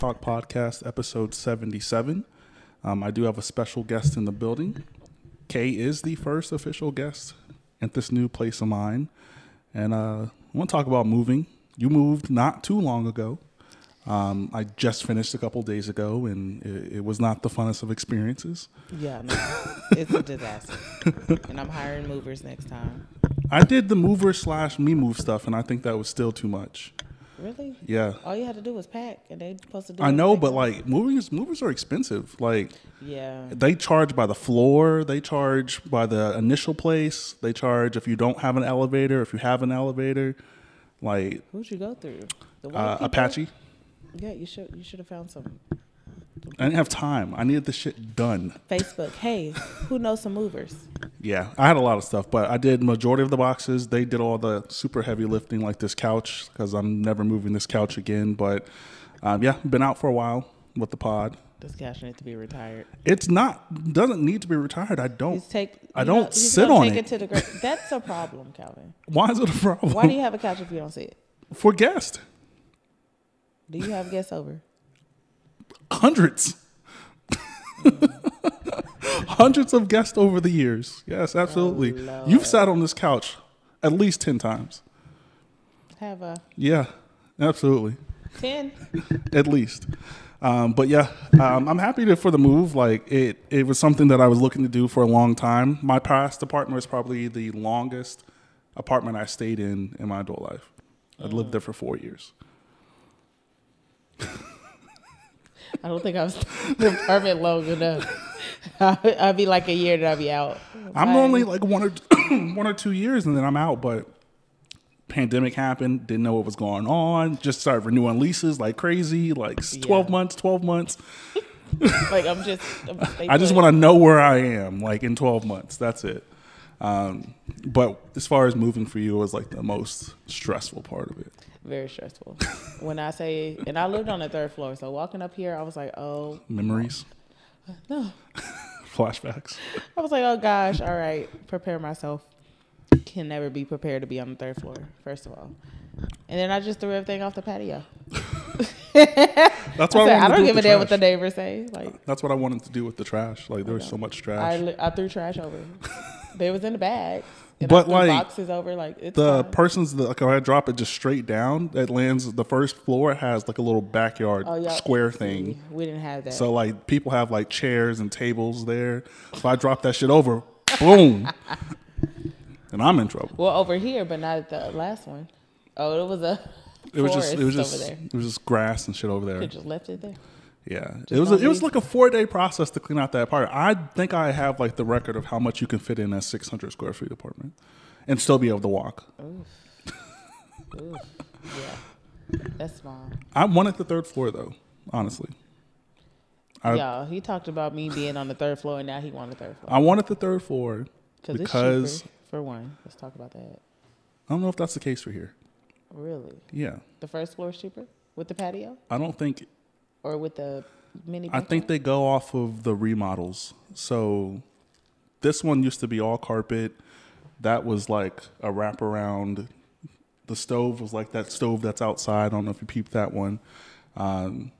Talk Podcast, episode 77. Um, I do have a special guest in the building. Khay is the first official guest at this new place of mine. And uh, I want to talk about moving. You moved not too long ago. Um, I just finished a couple days ago, and it, it, was not the funnest of experiences. Yeah, no, it's a disaster. and I'm hiring movers next time. I did the mover slash me move stuff, and I think that was still too much. Really? Yeah. All you had to do was pack, and they supposed to do. I know, but like movers, movers are expensive. Like, yeah, they charge by the floor. They charge by the initial place. They charge if you don't have an elevator. If you have an elevator, like who'd you go through? The uh, Apache. Yeah, you should you should have found some. I didn't have time. I needed the shit done. Facebook. Hey, who knows some movers? Yeah, I had a lot of stuff, but I did majority of the boxes. They did all the super heavy lifting, like this couch, because I'm never moving this couch again. But um, yeah, been out for a while with the pod. This couch needs to be retired. It's not doesn't need to be retired. I don't. take. I don't know, sit on take it. it to the gra- That's a problem, Calvin. Why is it a problem? Why do you have a couch if you don't sit? For guests. Do you have guests over? Hundreds. Hundreds of guests over the years. Yes, absolutely. Oh, You've sat on this couch at least 10 times. Have a. Yeah, absolutely. 10? at least. Um, but yeah, um, I'm happy to, for the move. Like it, it was something that I was looking to do for a long time. My past apartment was probably the longest apartment I stayed in in my adult life. I'd lived there for four years. I don't think I was the apartment long enough. I'd be like a year and I'd be out. I'm Bye. only like one or one or two years and then I'm out. But pandemic happened, didn't know what was going on. Just started renewing leases like crazy, like twelve yeah. months, twelve months. like I'm just. i just want to know where I am, like in twelve months. That's it. Um, but as far as moving for you, it was like the most stressful part of it. Very stressful. when I say, and I lived on the third floor, so walking up here, I was like, oh. Memories? No. Flashbacks. I was like, oh gosh, all right, prepare myself. Can never be prepared to be on the third floor, first of all. And then I just threw everything off the patio. that's what I, I, I don't do give a damn what the neighbors say. Like that's what I wanted to do with the trash. Like there was so much trash. I, I threw trash over. they was in the bag. But like boxes over, like the fine. person's the, like when I drop it just straight down, it lands. The first floor has like a little backyard oh, square thing. We didn't have that. So like people have like chairs and tables there. So I drop that shit over, boom, and I'm in trouble. Well, over here, but not the last one. Oh, it was a. It was just it was just it was just grass and shit over there. You just left it there. Yeah, Just it was a, it was like a four day process to clean out that apartment. I think I have like the record of how much you can fit in a six hundred square feet apartment, and still be able to walk. Oof. Oof. Yeah, that's small. I wanted the third floor though, honestly. I, yeah, he talked about me being on the third floor, and now he wanted the third floor. I wanted the third floor because for one, let's talk about that. I don't know if that's the case for here. Really? Yeah. The first floor is cheaper with the patio. I don't think or with the mini? I think they go off of the remodels. So this one used to be all carpet. That was like a wraparound. The stove was like that stove that's outside. I don't know if you peeped that one. Um,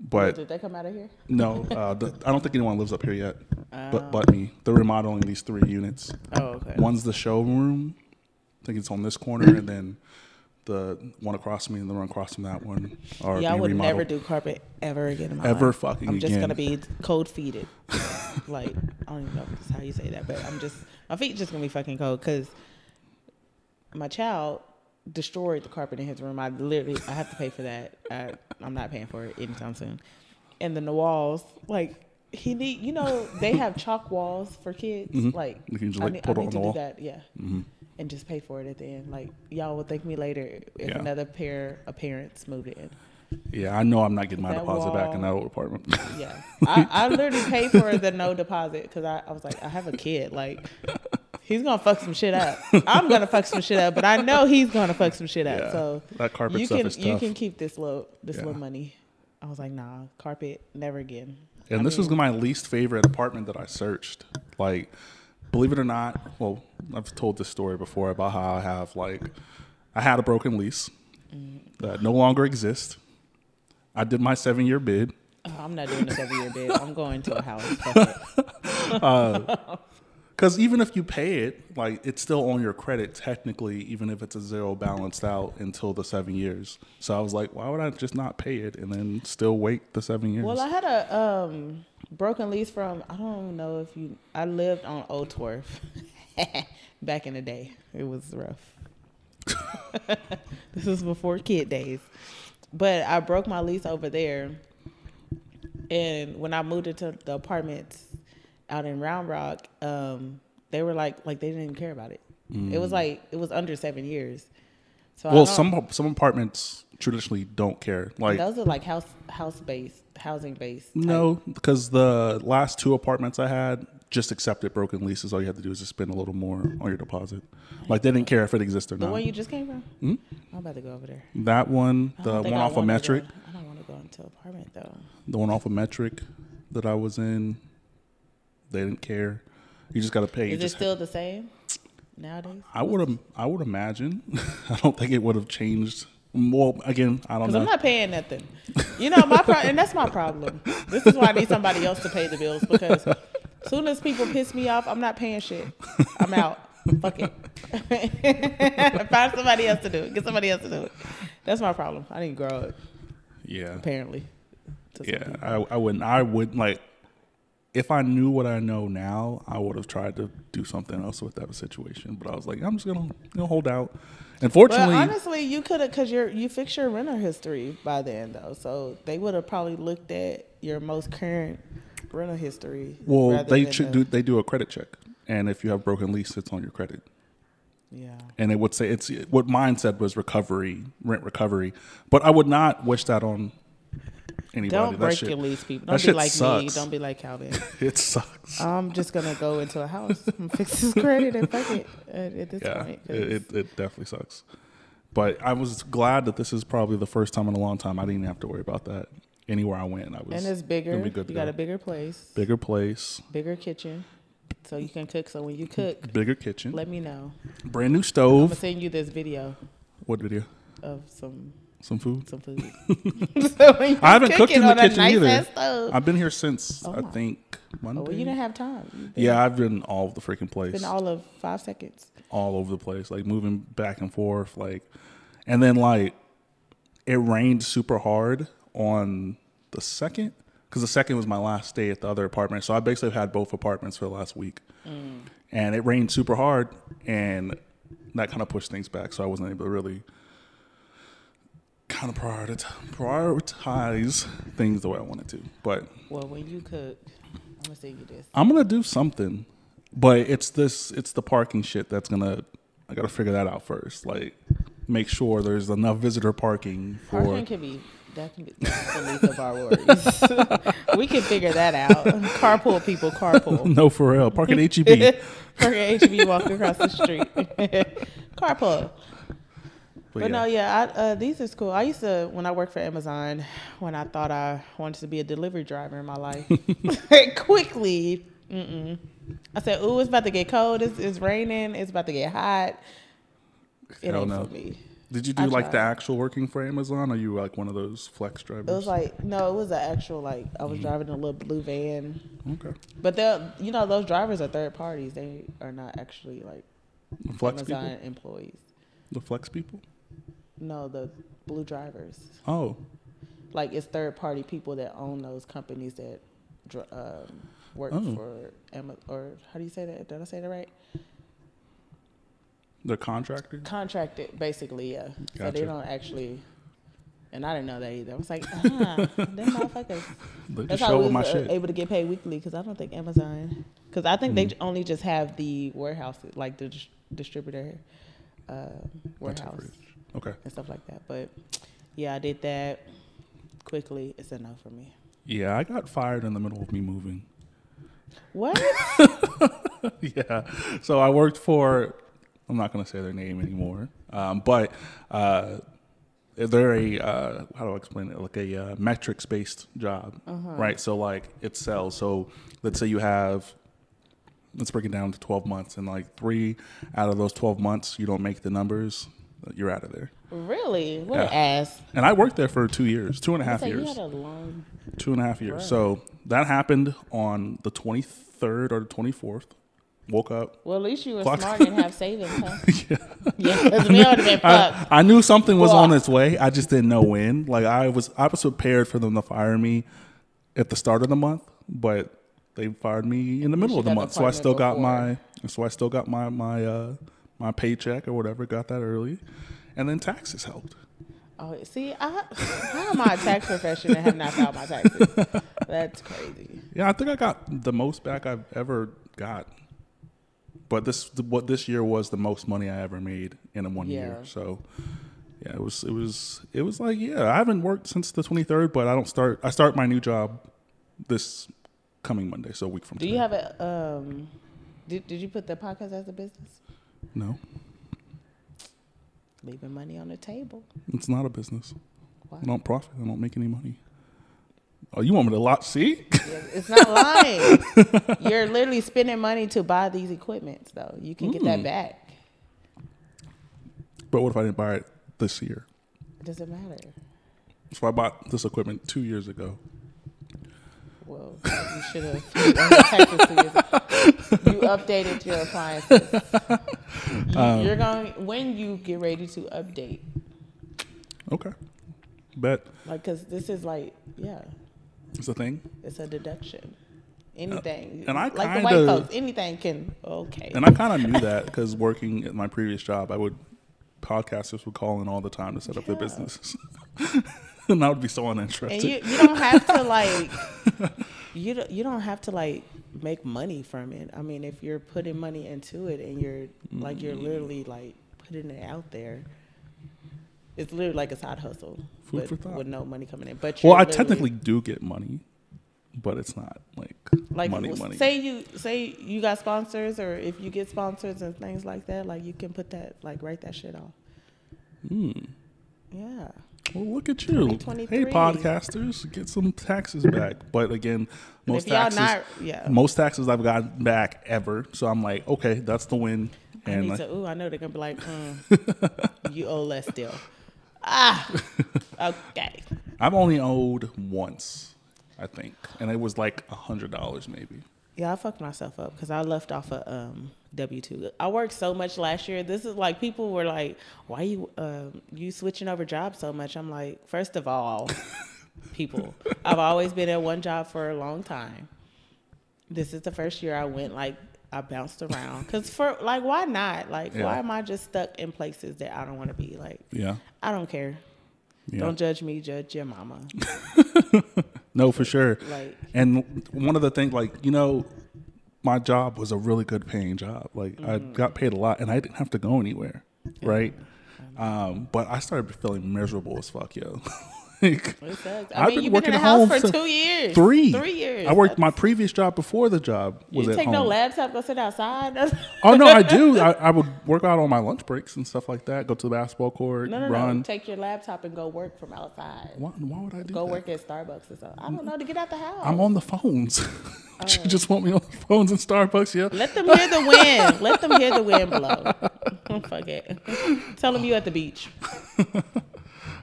but did they come out of here? No, uh, the, I don't think anyone lives up here yet. But but me. They're remodeling these three units. Oh, okay. One's the showroom. I think it's on this corner, and then the one across from me and the one across from that one are yeah, I would remodeled. never do carpet ever again in my ever life. fucking I'm just again. gonna be cold feeted. like I don't even know if that's how you say that, but I'm just my feet just gonna be fucking cold because my child destroyed the carpet in his room. I literally I have to pay for that. I, I'm not paying for it anytime soon. And then the walls, like he need you know they have chalk walls for kids. Mm-hmm. Like you can just like I need, put I need on to the wall. do that. Yeah. Mm-hmm and just pay for it at the end. Like y'all will thank me later if yeah. another pair of parents moved in. Yeah, I know I'm not getting my deposit wall, back in that old apartment. yeah, I, I literally paid for the no deposit because I, I was like, I have a kid. Like, he's gonna fuck some shit up. I'm gonna fuck some shit up, but I know he's gonna fuck some shit up. Yeah, so that carpet you stuff can is tough. you can keep this little this yeah. little money. I was like, nah, carpet never again. And I this mean, was my least favorite apartment that I searched. Like believe it or not, well, I've told this story before about how I have like I had a broken lease that no longer exists. I did my seven year bid. Oh, I'm not doing a seven year bid. I'm going to a house. Because even if you pay it, like it's still on your credit technically, even if it's a zero balanced out until the seven years. So I was like, why would I just not pay it and then still wait the seven years? Well, I had a um, broken lease from I don't even know if you. I lived on Old Twerf back in the day. It was rough. this was before kid days, but I broke my lease over there, and when I moved into the apartments out in Round Rock, um, they were like like they didn't even care about it. It was like it was under seven years. So well, some some apartments traditionally don't care. Like those are like house house based housing based. no, because the last two apartments I had just accepted broken leases. All you had to do is just spend a little more on your deposit. Like they didn't care if it exists or The not. one you just came from? Hmm? I'm about to go over there. that one, the one off of Metric, I don't want to go into an apartment though. the one off of Metric that I was in, they didn't care. You just got to pay. Is it still the same nowadays? I would have, I would imagine. I don't think it would have changed. Well, again, I don't Because know. I'm not paying nothing. You know, my pro- and that's my problem. This is why I need somebody else to pay the bills because soon as people piss me off, I'm not paying shit. I'm out. Fuck it. Find somebody else to do it. Get somebody else to do it. That's my problem. I didn't grow up, yeah, apparently. yeah. I I wouldn't. I would like. If I knew what I know now, I would have tried to do something else with that situation. But I was like, I'm just gonna know, hold out. Unfortunately, Well, honestly, you could have because you're you fix your renter history by then though, so they would have probably looked at your most current rental history. well, they the- do. They do a credit check, and if you have broken lease, it's on your credit. Yeah, and it would say it's what mine said was recovery, rent recovery. But I would not wish that on anybody. don't that break shit, your lease, people. Don't be like me. Don't be like Calvin. It sucks. I'm just gonna go into a house and fix his credit and fuck it at, at this yeah, point. it, it, it definitely sucks. But I was glad that this is probably the first time in a long time I didn't have to worry about that. Anywhere I went, I was and it's bigger. You be good to got go. a bigger place, bigger place, bigger kitchen, so you can cook. So when you cook, bigger kitchen, let me know. brand new stove. I'm gonna send you this video What video? of some Some food. some food. so I haven't cooked in the kitchen nice either. I've been here since Oh I think Oh, Monday. well, you didn't have time. Yeah, I've been all over the freaking place. been all of five seconds. all over the place, like moving back and forth, like, and then like it rained super hard on the second because the second was my last day at the other apartment, so I basically had both apartments for the last week, mm. and it rained super hard, and that kind of pushed things back, so I wasn't able to really kind of prioritize prioritize things the way I wanted to, but Well, when you cook, I'm gonna send you this. I'm gonna do something, but it's this. It's the parking shit that's gonna. I gotta figure that out first. Like, make sure there's enough visitor parking for. Parking can be that can be the least of our worries. we can figure that out. Carpool people, carpool. no, for real. Park at HEB. Park at HEB walk across the street. carpool. But, no, yeah, I, uh, these is cool. I used to when I worked for Amazon, when I thought I wanted to be a delivery driver in my life, quickly, mm-mm. I said, "Ooh, it's about to get cold. It's, it's raining. It's about to get hot. It Hell ain't no. for me." Did you do I like the actual working for Amazon? Or you like one of those flex drivers? It was like no, it was an actual like I was driving a little blue van, okay. but they you know those drivers are third parties. They are not actually like The flex Amazon people. employees. The flex people. No, the blue drivers. Oh, Like it's third party people that own those companies that um, work Oh. for Amazon. or how do you say that? Did I say that right? they're. Contracted, basically, yeah. So they don't actually. And I didn't know that either. I was like, ah, them motherfuckers. They That's how we was uh, able to get paid weekly because I don't think Amazon, because I think they Mm. j- only just have the warehouse, like the dis- distributor uh, warehouse. Okay. and stuff like that. But yeah, I did that quickly. It's enough for me. Yeah, I got fired in the middle of me moving. What? yeah. So I worked for, I'm not going to say their name anymore, um, but uh, they're a, uh, how do I explain it? Like a uh, metrics based job, right? So like it sells. So let's say you have, let's break it down to 12 months, and like three out of those 12 months, you don't make the numbers. You're out of there. Really? What Yeah. an ass. And I worked there for two years, two and a half So years, had a long. two and a half years. So that happened on the 23rd or the 24th. Woke up. Well, at least you were Clock- smart and have savings, huh? yeah, because we would been fucked. I, I knew something was on its way. I just didn't know when. Like I was, I was prepared for them to fire me at the start of the month, but they fired me in the middle of the month. So I still got appointment my, so I still got my my uh my paycheck or whatever. Got that early, and then taxes helped. Oh, see, I, how am I a tax professional and have not filed my taxes? That's crazy. Yeah, I think I got the most back I've ever got. But this what this year was the most money I ever made in a one year. So yeah, it was it was it was like yeah, I haven't worked since the 23rd, but I don't start I start my new job this coming Monday, so a week from Do today. you have a um? Did Did you put the podcast as a business? No. Leaving money on the table. It's not a business. Why? I don't profit. I don't make any money. Oh, you want me to lot see? It's not lying. You're literally spending money to buy these equipments, though. You can get that Mm. back. but what if I didn't buy it this year? It doesn't matter. So I bought this equipment two years ago. Well, you should have. You updated your appliances. You, Um, you're going when you get ready to update, Okay. Bet like, cause this is like, yeah, it's a thing. it's a deduction. Anything, Uh, and I like the white kinda- folks, anything can. Okay, And I kind of knew that because working at my previous job, I would podcasters would call in all the time to set up their businesses, and I would be so and you you don't have to like you don't, you don't have to like make money from it. I mean, if you're putting money into it and you're like you're literally like putting it out there, it's literally like a side hustle, Food thought. with no money coming in. But well, I technically do get money, but it's not like, like money, w- money. say you say you got sponsors or if you get sponsors and things like that, like you can put that like write that shit off. Hmm. Yeah. Well, look at you. Hey, podcasters, get some taxes back. But again, most taxes, not, yeah. most taxes I've gotten back ever. So I'm like, okay, that's the win. I And need like, to. Ooh, I know they're gonna be like, mm, you owe less still. Ah, okay. I've only owed once, I think, and it was like a hundred dollars maybe. Yeah, I fucked myself up because I left off a um, W two. I worked so much last year. This is like people were like, "Why you um, you switching over jobs so much?" I'm like, first of all, people, I've always been at one job for a long time. This is the first year I went like I bounced around because for like why not? Like Yeah. why am I just stuck in places that I don't want to be? Like Yeah. I don't care. Yeah. Don't judge me, judge your mama. no, for sure. Like And one of the things, like you know, my job was a really good paying job. Like I Mm-hmm. got paid a lot, and I didn't have to go anywhere, right? Um, but I started feeling miserable as fuck, yo. like. I I've mean, been working at house home for two years, three, three years. I worked my previous job before the job was You at take home. no laptop, go sit outside. Oh no, I do. I, I would work out on my lunch breaks and stuff like that. Go to the basketball court, no, no, run. no. Take your laptop and go work from outside. Why, why would I do that? Go that? work at Starbucks or something. I don't know to get out the house. I'm on the phones. Oh. you just want me on the phones in Starbucks, yeah? Let them hear the wind. Let them hear the wind blow. Fuck it. Tell them you at the beach.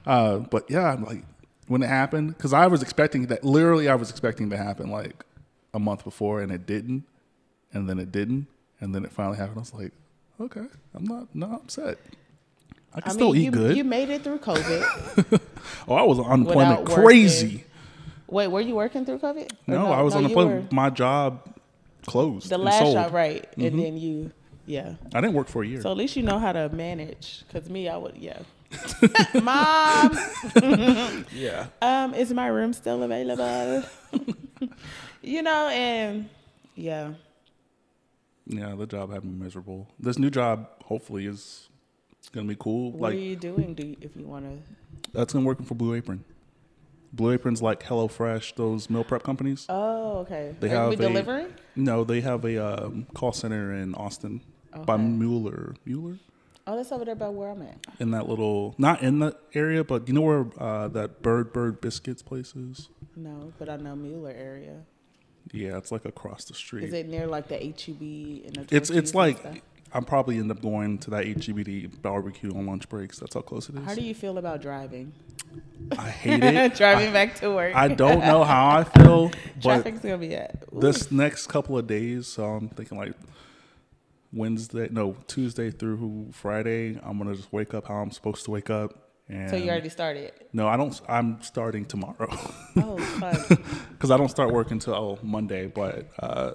Uh, but yeah, I'm like when it happened, because I was expecting that. Literally, I was expecting to happen like a month before, and it didn't, and then it didn't, and then it finally happened. I was like, okay, I'm not not upset. I can I still mean, eat you, good. you made it through COVID. oh, I was on unemployment crazy. Wait, were you working through COVID? Or No, I was no, on unemployment. My job closed. The last sold. job, right? Mm-hmm. And then you, yeah. I didn't work for a year. So at least you know how to manage. Cause me, I would, yeah. Mom, yeah. um, is my room still available? you know, and yeah, Yeah, the job had me miserable. This new job, hopefully, is gonna be cool. what like are you doing? Do you, if you want to? that's gonna working for Blue Apron. Blue Apron's like HelloFresh, those meal prep companies. Oh, okay. They are we have a- delivering? No, they have a um, call center in Austin by Okay. Mueller. Mueller Oh, that's over there by where I'm at. in that little, not in the area, but you know where uh, that Bird Bird Biscuits place is. No, but I know Mueller area. Yeah, it's like across the street. Is it near like the HEB and the? it's it's like? I'm probably end up going to that HGBD barbecue on lunch breaks. That's how close it is. How do you feel about driving? I hate it. driving I, back to work. I don't know how I feel, but Traffic's gonna be at. Ooh. this next couple of days, so I'm thinking like Wednesday, no Tuesday through Friday. I'm gonna just wake up how I'm supposed to wake up. And So you already started. no, I don't. I'm starting tomorrow Oh, because I don't start work until oh, Monday. But uh,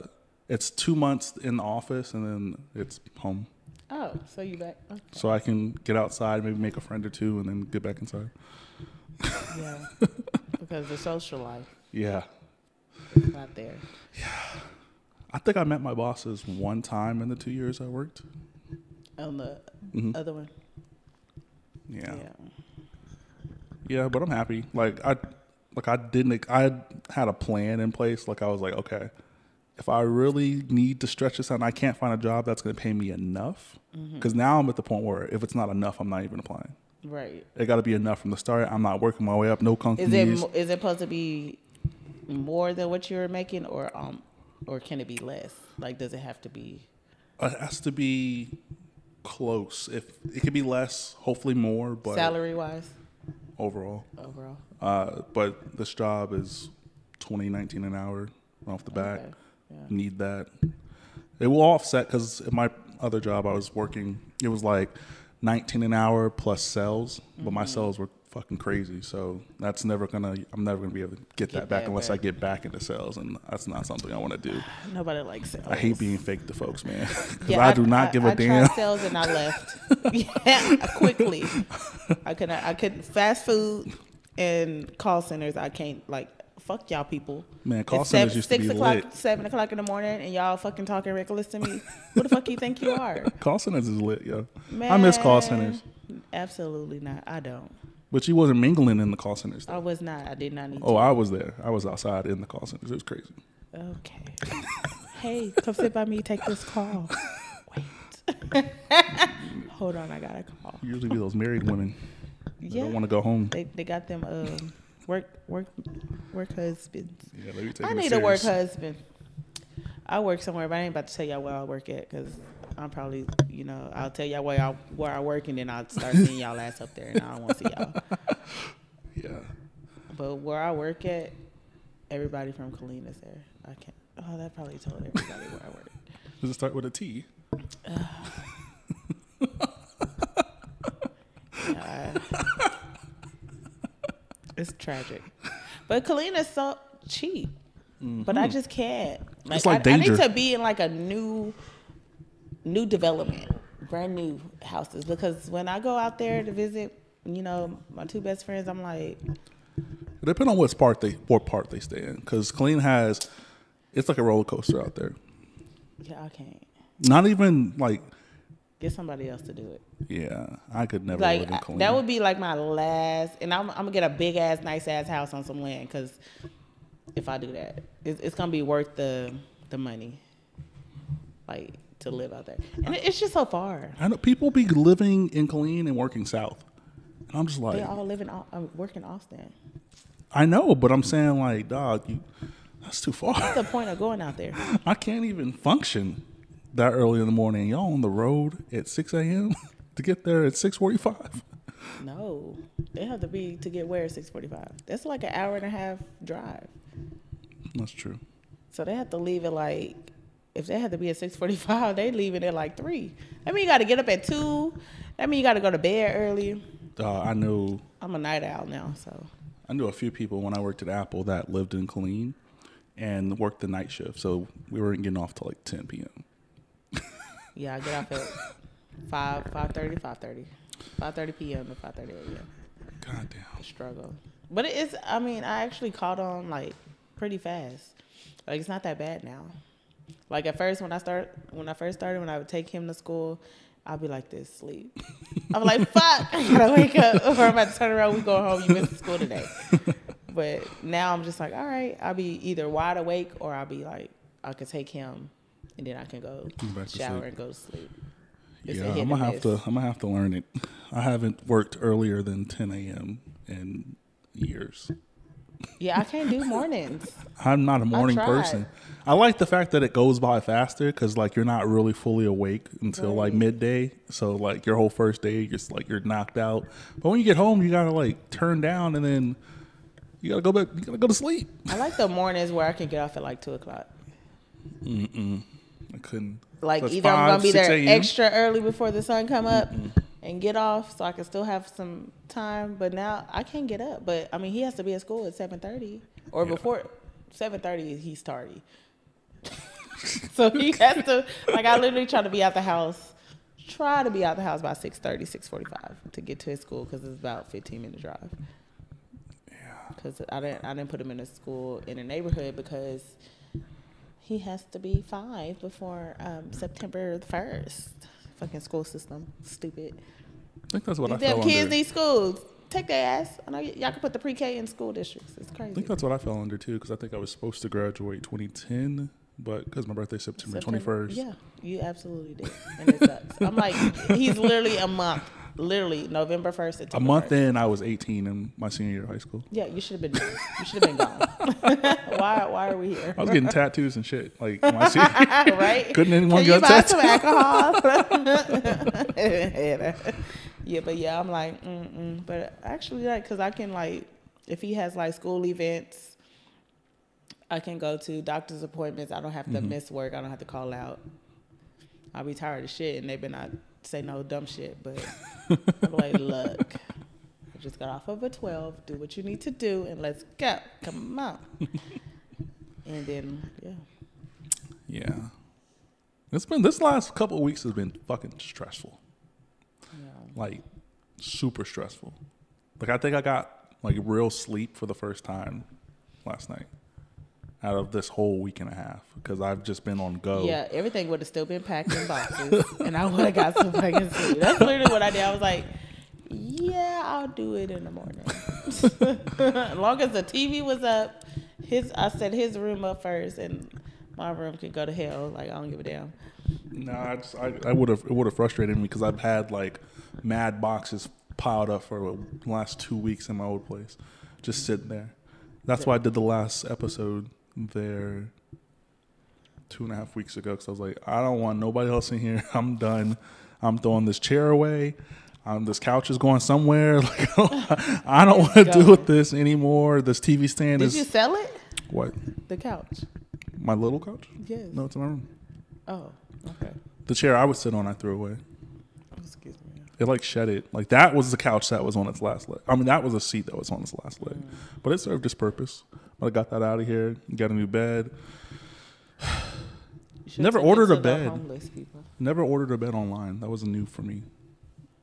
it's two months in the office and then it's home, oh, so you back? Okay. so I can get outside, maybe make a friend or two, and then get back inside. Yeah, because the social life Yeah, is not there. I think I met my bosses one time in the two years I worked. On the Mhm. other one, Yeah. yeah. Yeah, but I'm happy. Like I, like I didn't. I had a plan in place. Like I was like, okay, if I really need to stretch this out, and I can't find a job that's going to pay me enough. Because now I'm at the point where if it's not enough, I'm not even applying. Right. It got to be enough from the start. I'm not working my way up. No Is companies. it mo- is it supposed to be more than what you're making, or um, or can it be less? Like, does it have to be? it has to be close. If it could be less, hopefully more, but salary wise overall. overall. Uh, but this job is 2019 an hour off the bat. Okay, yeah. Need that. It will offset because in my other job I was working, it was like 19 an hour plus sales, but Mm-hmm. my sales were fucking crazy. So that's never gonna. I'm never gonna be able to get, Get that back unless. I get back into sales, and that's not something I want to do. Nobody likes sales. I hate being fake to folks, man. Yeah, I, do not I, give I a damn. tried sales and I left. yeah, quickly. I couldn't. I couldn't. Fast food and call centers. I can't. Like, fuck y'all people. Man, call It's centers seven- used to six be o'clock, lit. seven o'clock in the morning, and y'all fucking talking reckless to me. Who the fuck you think you are? Call centers is lit, yo. I miss call centers, Absolutely not. I don't. But you wasn't mingling in the call centers. though. I was not. I did not need Oh, to. I was there. I was outside in the call centers. It was crazy. Okay. hey, come sit by me. Take this call. Wait. Hold on. I got a call. Usually be those married women. They Yeah. don't want to go home. They they got them um work work work husbands. Yeah, they be taking I need a work husband. I work somewhere, but I ain't about to tell y'all where I work at because I'm probably you know I'll tell y'all where I where I work and then I'll start seeing y'all ass up there and I don't want to see y'all. Yeah. But where I work at, everybody from Killeen's there. I can't. Oh, that probably told everybody where I work. Does it start with a T? Yeah, I- it's tragic. But Killeen's so cheap. But I mm-hmm. just can't. Like, It's like I, I need to be in like a new, new development, brand new houses. Because when I go out there to visit, you know, my two best friends, I'm like, It depends on what part they what part they stay in. Because Killeen has, it's like a roller coaster out there. yeah, I can't. Not even like, Get somebody else to do it. yeah, I could never like live in I- that would be like my last, and I'm, I'm gonna get a big ass, nice ass house on some land because if I do that, it's, it's gonna be worth the the money, like to live out there. And it, it's just so far. I know people be living in Killeen and working south. And I'm just like, They all live in, um, work in Austin. I know, but I'm saying like, dog, you, that's too far. What's the point of going out there? I can't even function that early in the morning. Y'all on the road at 6 a.m. to get there at 6:45. No, they have to be to get where at six forty five. That's like an hour and a half drive. That's true. So they have to leave at like, if they had to be at six forty five, they leaving at like three. I mean you got to get up at two. That mean you got to go to bed early. Uh, I knew I'm a night owl now, so I knew a few people when I worked at Apple that lived in Killeen and worked the night shift, so we weren't getting off till like 10 p.m. yeah, I get off at five, five thirty, five thirty, five thirty p.m. to five thirty a.m. God damn. Struggle, but it is. I mean, I actually caught on like pretty fast. Like it's not that bad now. Like at first, when I start, when I first started, when I would take him to school, I'd be like this, sleep. I'm like, fuck, I gotta wake up, or I'm about to turn around. We going home. You missed school today. But now I'm just like, all right, I'll be either wide awake or I'll be like, I could take him, and then I can go shower and go to sleep. It's Yeah, I'm gonna have miss. to. I'm gonna have to learn it. I haven't worked earlier than 10 a.m. in years. Yeah, I can't do mornings. I'm not a morning tried. person. I like the fact that it goes by faster because like you're not really fully awake until like midday. So like your whole first day, you're just like you're knocked out. But when you get home, you gotta like turn down and then you gotta go back. You gotta go to sleep. I like the mornings where I can get off at like two o'clock. I couldn't. Like So either I'm gonna be there extra early before the sun come up and get off, so I can still have some time. But now I can't get up. But I mean, he has to be at school at seven thirty or Yeah. before seven thirty. He's tardy, so he has to. Like I literally try to be out the house. Try to be out the house by 6.30, 6.45 to get to his school because it's about fifteen minute drive. Because I didn't, I didn't put him in a school in a neighborhood because he has to be five before um, September the first. Fucking school system, stupid. I think that's what I These damn fell kids under. need schools. Take their ass. I know y- y'all can put the pre-K in school districts. It's crazy. I think that's what I fell under too because I think I was supposed to graduate 2010, but because my birthday's September 21st. Yeah, you absolutely did, and it sucks. I'm like, he's literally a month. Literally November first. A month in, I was 18 in my senior year of high school. Yeah, you should have been. You should have been gone. why? Why are we here? I was getting tattoos and shit. Like my senior, right? couldn't anyone Can you get a buy tattoo? some alcohol? yeah, but yeah, I'm like, mm-mm. but actually, like, cause I can like, if he has like school events, I can go to doctor's appointments. I don't have to Mm-hmm. miss work. I don't have to call out. I'll be tired of shit, and they better not say no dumb shit. But I'm like, look, I just got off of a 12. Do what you need to do, and let's go. Come on. and then, yeah. Yeah. It's been this last couple of weeks has been fucking stressful. yeah. Like super stressful. Like I think I got like real sleep for the first time last night out of this whole week and a half because I've just been on go. Yeah, everything would have still been packed in boxes, and I would have got some fucking sleep. That's literally what I did. I was like, "Yeah, I'll do it in the morning." as long as the TV was up, his I set his room up first, and my room could go to hell. Like I don't give a damn. No, I just I, I would have it would have frustrated me because I've had like mad boxes piled up for the last two weeks in my old place, just sitting there. That's why I did the last episode there two and a half weeks ago because I was like, I don't want nobody else in here. I'm done. I'm throwing this chair away. Um, this couch is going somewhere. Like I don't want to deal with this anymore. This TV stand Did is Did you sell it? what The couch. my little couch. Yes. No, it's in my room. Oh, okay. The chair I would sit on, I threw away. Excuse me. It like shed it. Like that was the couch that was on its last leg. I mean, that was a seat that was on its last leg, but it served its purpose. But I got that out of here. Got a new bed. Never ordered a bed. Never ordered a bed online. That was new for me.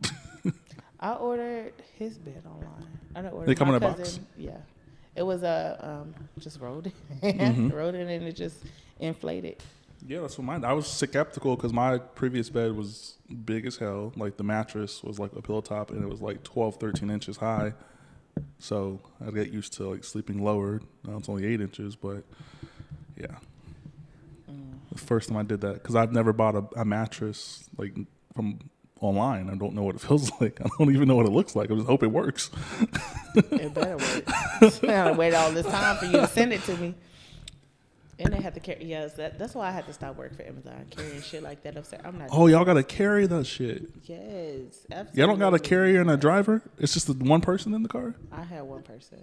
I ordered his bed online. I didn't order They come in a box? Yeah, it was a um, just rolled it, Mm-hmm. rolled it, and it just inflated. Yeah, that's what mine. I was skeptical because my previous bed was big as hell. Like the mattress was like a pillow top, and it was like 12, 13 inches high. So I get used to like sleeping lower. Now it's only eight inches, but yeah. The first time I did that because I've never bought a, a mattress like from online. I don't know what it feels like. I don't even know what it looks like. I just hope it works. It better work. I wait all this time for you to send it to me. And they had to carry. Yes, that, that's why I had to stop working for Amazon carrying shit like that upstairs. I'm not. Oh, y'all got to carry that shit. yes, absolutely. Y'all don't got a carrier and a driver. It's just the one person in the car. I had one person.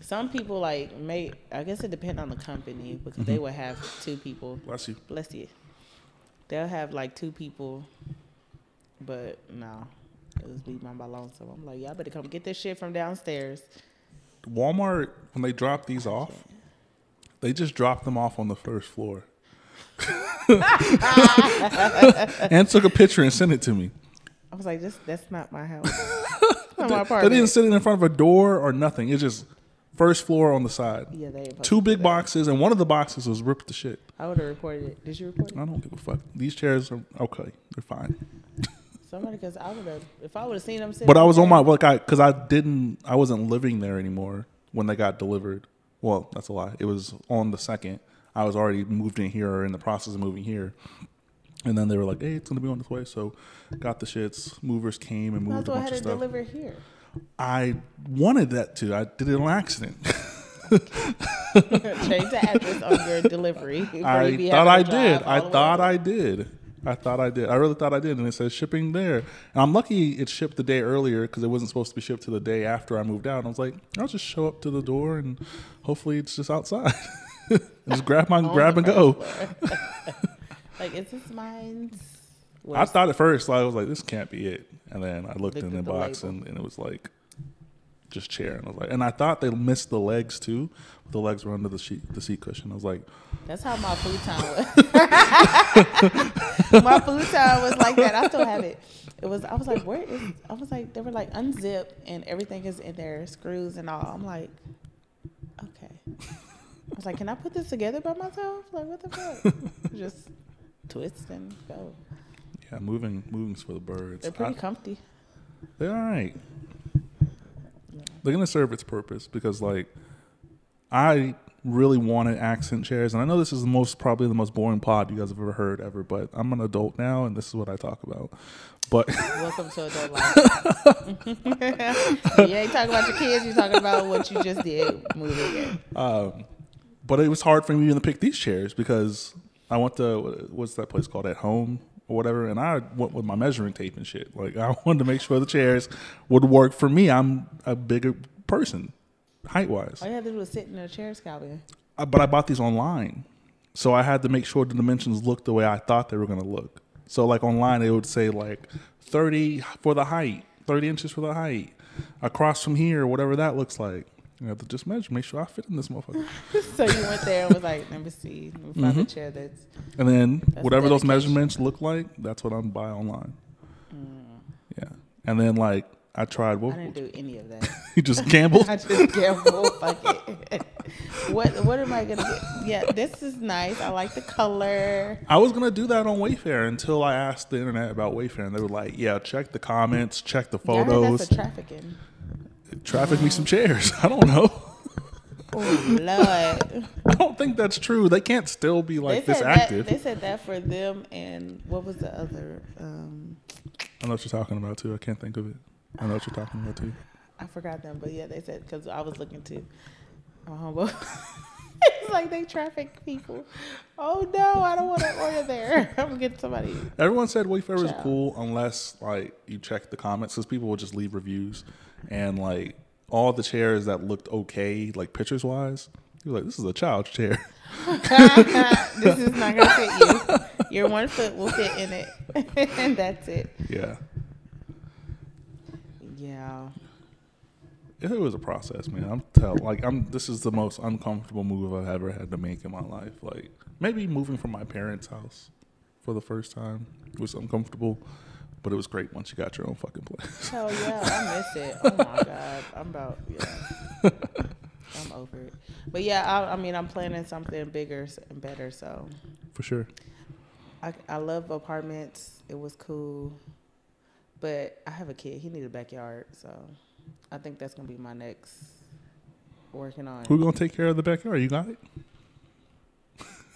Some people like may. I guess it depends on the company because they mm-hmm. would have two people. Bless you. Bless you. They'll have like two people, but no, it was be my by lonesome. I'm like, y'all better come get this shit from downstairs. Walmart when they drop these off, they just dropped them off on the first floor. and took a picture and sent it to me. I was like, this that's not my house. Not my They, they didn't sit it in front of a door or nothing. It's just first floor on the side. yeah, they ain't supposed Two to do big that. boxes, and one of the boxes was ripped to shit. I would have reported it. Did you report it? I don't give a fuck. These chairs are okay. They're fine. Somebody, because I would have. If I would have seen them sitting. But I was on my like I because I didn't I wasn't living there anymore when they got delivered. Well, that's a lie. It was on the second. I was already moved in here or in the process of moving here. And then they were like, "Hey, it's gonna be on its way." So, got the shits. Movers came and moved as a bunch had of stuff. delivered here. I wanted that to. I did it on accident. Change the address on your delivery. I thought I did. I thought. I did. I thought I did. I really thought I did. And it says shipping there. And I'm lucky it shipped the day earlier because it wasn't supposed to be shipped to the day after I moved out. And I was like, I'll just show up to the door and hopefully it's just outside. just grab my grab and go. like, is this mine? I thought at first I was like, this can't be it. And then I looked Looked in the the box label. and, and it was like just chair. And I was like, and I thought they missed the legs too. But The legs were under the seat the seat cushion. I was like, That's how my futon was. my futon was like that. I still have it. It was. I was like, where is? I was like, they were like unzip and everything is in there, screws and all. I'm like, okay. I was like, can I put this together by myself? Like, what the fuck? Just twist and go. yeah, moving moving's for the birds. They're pretty I- comfy. They're all right. They're gonna serve its purpose because, like, I really wanted accent chairs, and I know this is the most probably the most boring pod you guys have ever heard ever. But I'm an adult now, and this is what I talk about. But Welcome to adult life. you ain't talking about your kids. You're talking about what you just did moving in. um, but it was hard for me even to pick these chairs because I went to what's that place called at home or whatever, and I went with my measuring tape and shit. Like I wanted to make sure the chairs would work for me. I'm a bigger person, height wise. All you had to do was sit in a chair, Calvin. Uh, but I bought these online, so I had to make sure the dimensions looked the way I thought they were going to look. So like online, it would say like thirty for the height, thirty inches for the height, across from here, whatever that looks like. I have to just measure, make sure I fit in this motherfucker, so you went there and was like, let me see, let me find Mm-hmm. a chair that's. and then That's whatever those measurements look like, that's what I'm buy online. Mm. Yeah, and then like I tried. I What didn't do any of that. you just gambled? I just gambled. Fuck it. what What am I gonna get? Yeah, this is nice. I like the color. I was gonna do that on Wayfair until I asked the internet about Wayfair, and they were like, "Yeah, check the comments, check the photos." Yeah, that's a trafficking. Traffic me some chairs." I don't know. Oh Lord. I don't think that's true. They can't still be like this that. active. They said that for them and what was the other? Um, I know what you're talking about too. I can't think of it. I know what you're talking about too. I forgot them, but yeah, they said because I was looking to. my homeboy. it's like they traffic people. Oh no, I don't want to order there. I'm gonna get somebody. Everyone said Wayfair was cool unless like you check the comments because people will just leave reviews and like all the chairs that looked okay, like pictures wise, you're like, this is a child's chair. this is not gonna fit you. Your one foot will fit in it, and that's it. yeah, Yeah. it was a process, man. I'm tell like I'm. This is the most uncomfortable move I've ever had to make in my life. Like maybe moving from my parents' house for the first time was uncomfortable, but it was great once you got your own fucking place. Hell yeah, I miss it. Oh my god, I'm about yeah. I'm over it. But yeah, I, I mean, I'm planning something bigger and better. So For sure. I, I love apartments. It was cool, but I have a kid. He need a backyard, so I think that's gonna be my next working on Who gonna take care of the backyard? You got it.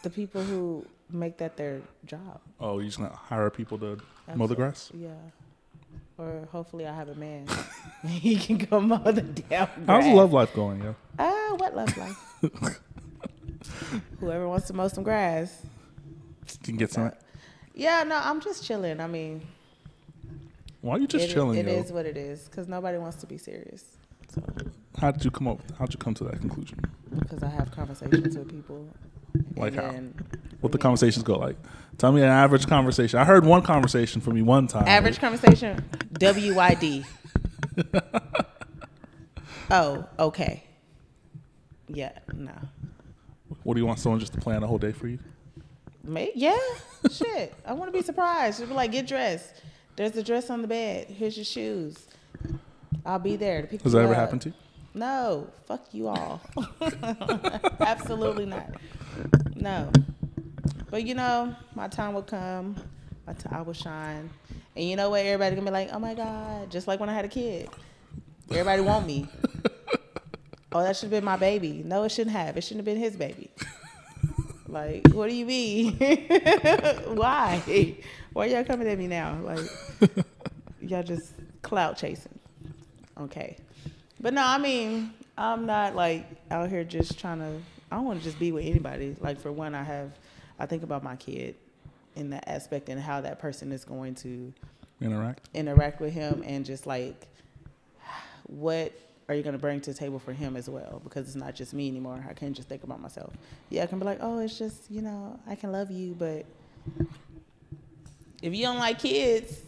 the people who make that their job. Oh, you just gonna hire people to mow the grass? Yeah. Or hopefully I have a man. he can go mow the damn grass. How's love life going, yo? Ah, what love life? Whoever wants to mow some grass. Can get some. Yeah, no, I'm just chilling. I mean, Why are you just it- chilling, It yo? is what it is because nobody wants to be serious. So, How did you come up? How'd you come to that conclusion? because I have conversations with people. Like how? What the conversations go like? Tell me an average conversation. I heard one conversation from you one time. Average conversation. WYD. oh, okay. Yeah, no. What do you want someone just to plan a whole day for you? Me? Yeah. Shit. I want to be surprised. Just be like, get dressed. There's a dress on the bed. Here's your shoes. I'll be there to pick Has that ever up. happened to you? No. Fuck you all. Absolutely not. No. But you know, my time will come. My t- I will shine. And you know what? Everybody gonna be like, oh my god, just like when I had a kid. Everybody want me. oh, that should have been my baby. No, it shouldn't have. It shouldn't have been his baby. Like, what do you mean? Why? Why y'all coming at me now? Like, y'all just clout chasing. Okay. But no, I mean, I'm not like out here just trying to. I don't want to just be with anybody. Like for one, I have, I think about my kid in that aspect and how that person is going to Interact. interact with him and just like what are you going to bring to the table for him as well because it's not just me anymore i can't just think about myself yeah i can be like oh it's just you know i can love you but if you don't like kids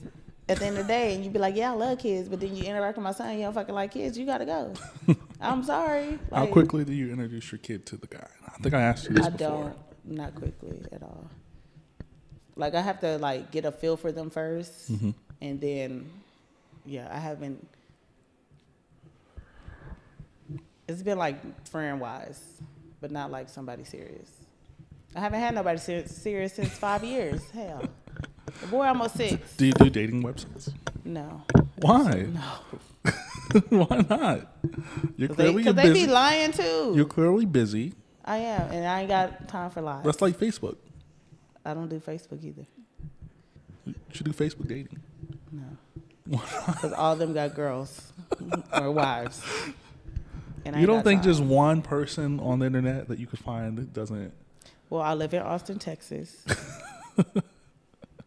at the end of the day and you'd be like yeah i love kids but then you interact with my son you don't fucking like kids you gotta go i'm sorry How quickly do you introduce your kid to the guy? I think I asked you this i before. don't not quickly at all like i have to like get a feel for them 1st Mhm. and then yeah i haven't it's been like friend wise but not like somebody serious i haven't had nobody ser- serious since five years hell the boy almost six Do you do dating websites? no Why? no Why not? You're because they, clearly 'cause they be lying too You're clearly busy. i am and i ain't got time for lies That's like Facebook. i don't do facebook either You should do Facebook dating. no because all of them got girls or wives and I You don't think time. just one person on the internet that you could find that doesn't? Well, I live in Austin, Texas.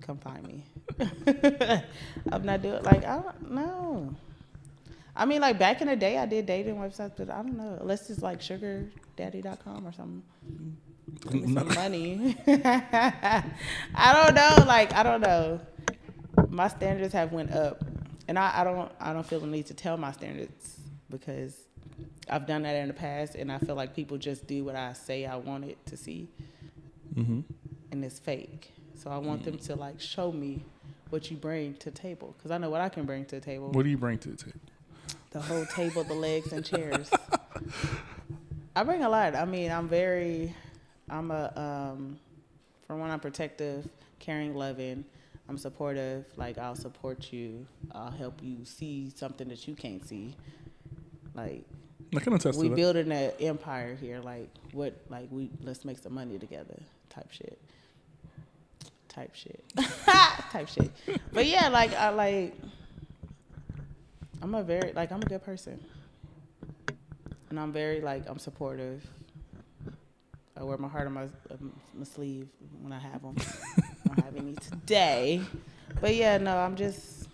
Come find me. I'm not doing like I don't know. I mean, like back in the day, I did dating websites, but I don't know. Unless it's like sugardaddy.com or something. Some money. I don't know. Like I don't know. My standards have went up, and I, I don't I don't feel the need to tell my standards because I've done that in the past, and I feel like people just do what I say I wanted to see hmm and it's fake. So I want them to like show me what you bring to the table because I know what I can bring to the table. What do you bring to the table? The whole table, the legs and chairs. I bring a lot. I mean, I'm very, I'm a, um, for one, I'm protective, caring, loving. I'm supportive. Like I'll support you. I'll help you see something that you can't see. Like I can attest we building an empire here. Like what? Like we let's make some money together. Type shit. Type shit. type shit. But yeah, like I like. I'm a very like I'm a good person, and I'm very like I'm supportive. I wear my heart on my my sleeve when I have them. I don't have any today, but yeah, no, I'm just.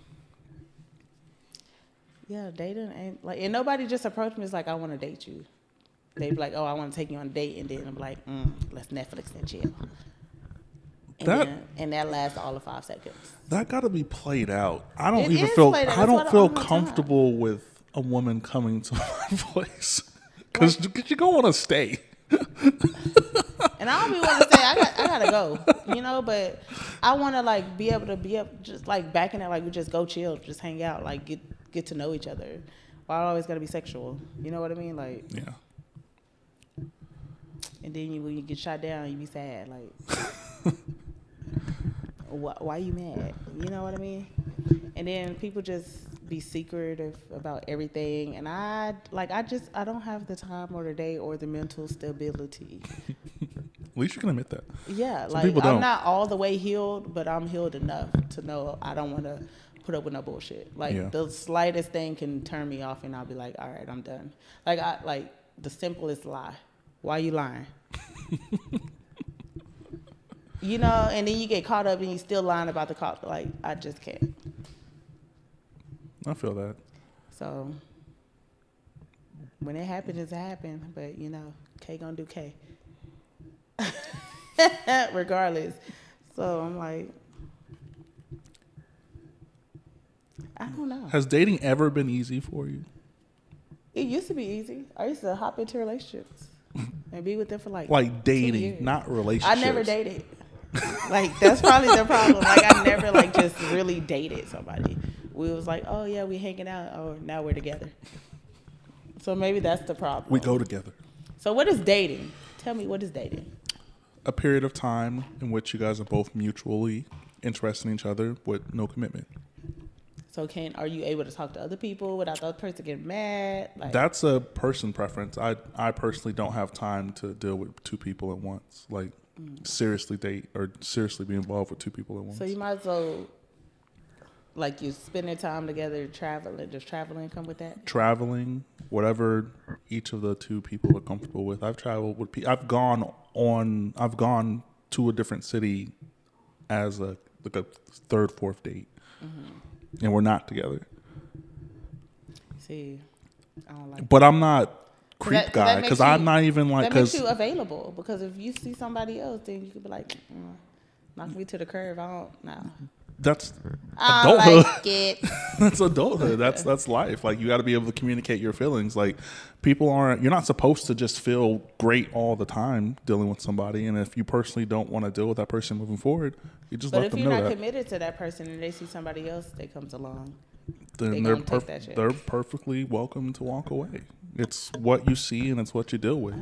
Yeah, dating ain't like, and nobody just approached me. It's like I want to date you. they'd be like, "Oh, I want to take you on a date," and then I'm like, mm, "Let's Netflix and chill." And, That- then, and that lasts all of five seconds. That got to be played out. I don't It even feel. I That's don't feel no time. comfortable with a woman coming to my place because you don't want to stay. And I don't be want to say I got I gotta go, you know. But I want to like be able to be up, just like back in it, like we just go chill, just hang out, like get get to know each other. Why I always gotta be sexual? You know what I mean? Like, Yeah. and then you, when you get shot down, you be sad. Like, why, why you mad? You know what I mean? And then people just be secretive about everything, and I like I just I don't have the time or the day or the mental stability. At least you can admit that. Yeah, Some like I'm not all the way healed, but I'm healed enough to know I don't want to put up with no bullshit. Like Yeah. the slightest thing can turn me off, and I'll be like, all right, I'm done. Like I like the simplest lie. Why you lying? you know, and then you get caught up and you still lying about the cost. Like I just can't. I feel that. So when it happens, it's happened. But you know, Khay gonna do Khay. Regardless. So I'm like, I don't know. Has dating ever been easy for you? It used to be easy. I used to hop into relationships and be with them for like Like dating, not I never dated. Like that's probably the problem. Like I never like just really dated somebody. We was like, oh yeah, we hanging out. Oh, now we're together. So maybe that's the problem. We go together. So what is dating? Tell me what is dating? A period of time in which you guys are both mutually interested in each other with no commitment. So can are you able to talk to other people without the other person getting mad? Like That's a person preference. I I personally don't have time to deal with two people at once. Like seriously date or seriously be involved with two people at once. so you might as well Like you spending time together, traveling, does traveling come with that? traveling, whatever each of the two people are comfortable with. I've traveled with. Pe- I've gone on. I've gone to a different city as a like a third, fourth date, mm-hmm. and we're not together. See, I don't like But I'm not that- creep that guy because I'm not even like that makes because you available because if you see somebody else, then you could be like, mm, knock me to the curb. I don't know. that's I adulthood. like it. that's adulthood. That's that's life. Like you got to be able to communicate your feelings. Like people aren't. You're not supposed to just feel great all the time dealing with somebody. And if you personally don't want to deal with that person moving forward, you just But let them know that. if you're not committed to that person and they see somebody else that comes along, then they're gonna perf- they're perfectly welcome to walk away. It's what you see and it's what you deal with.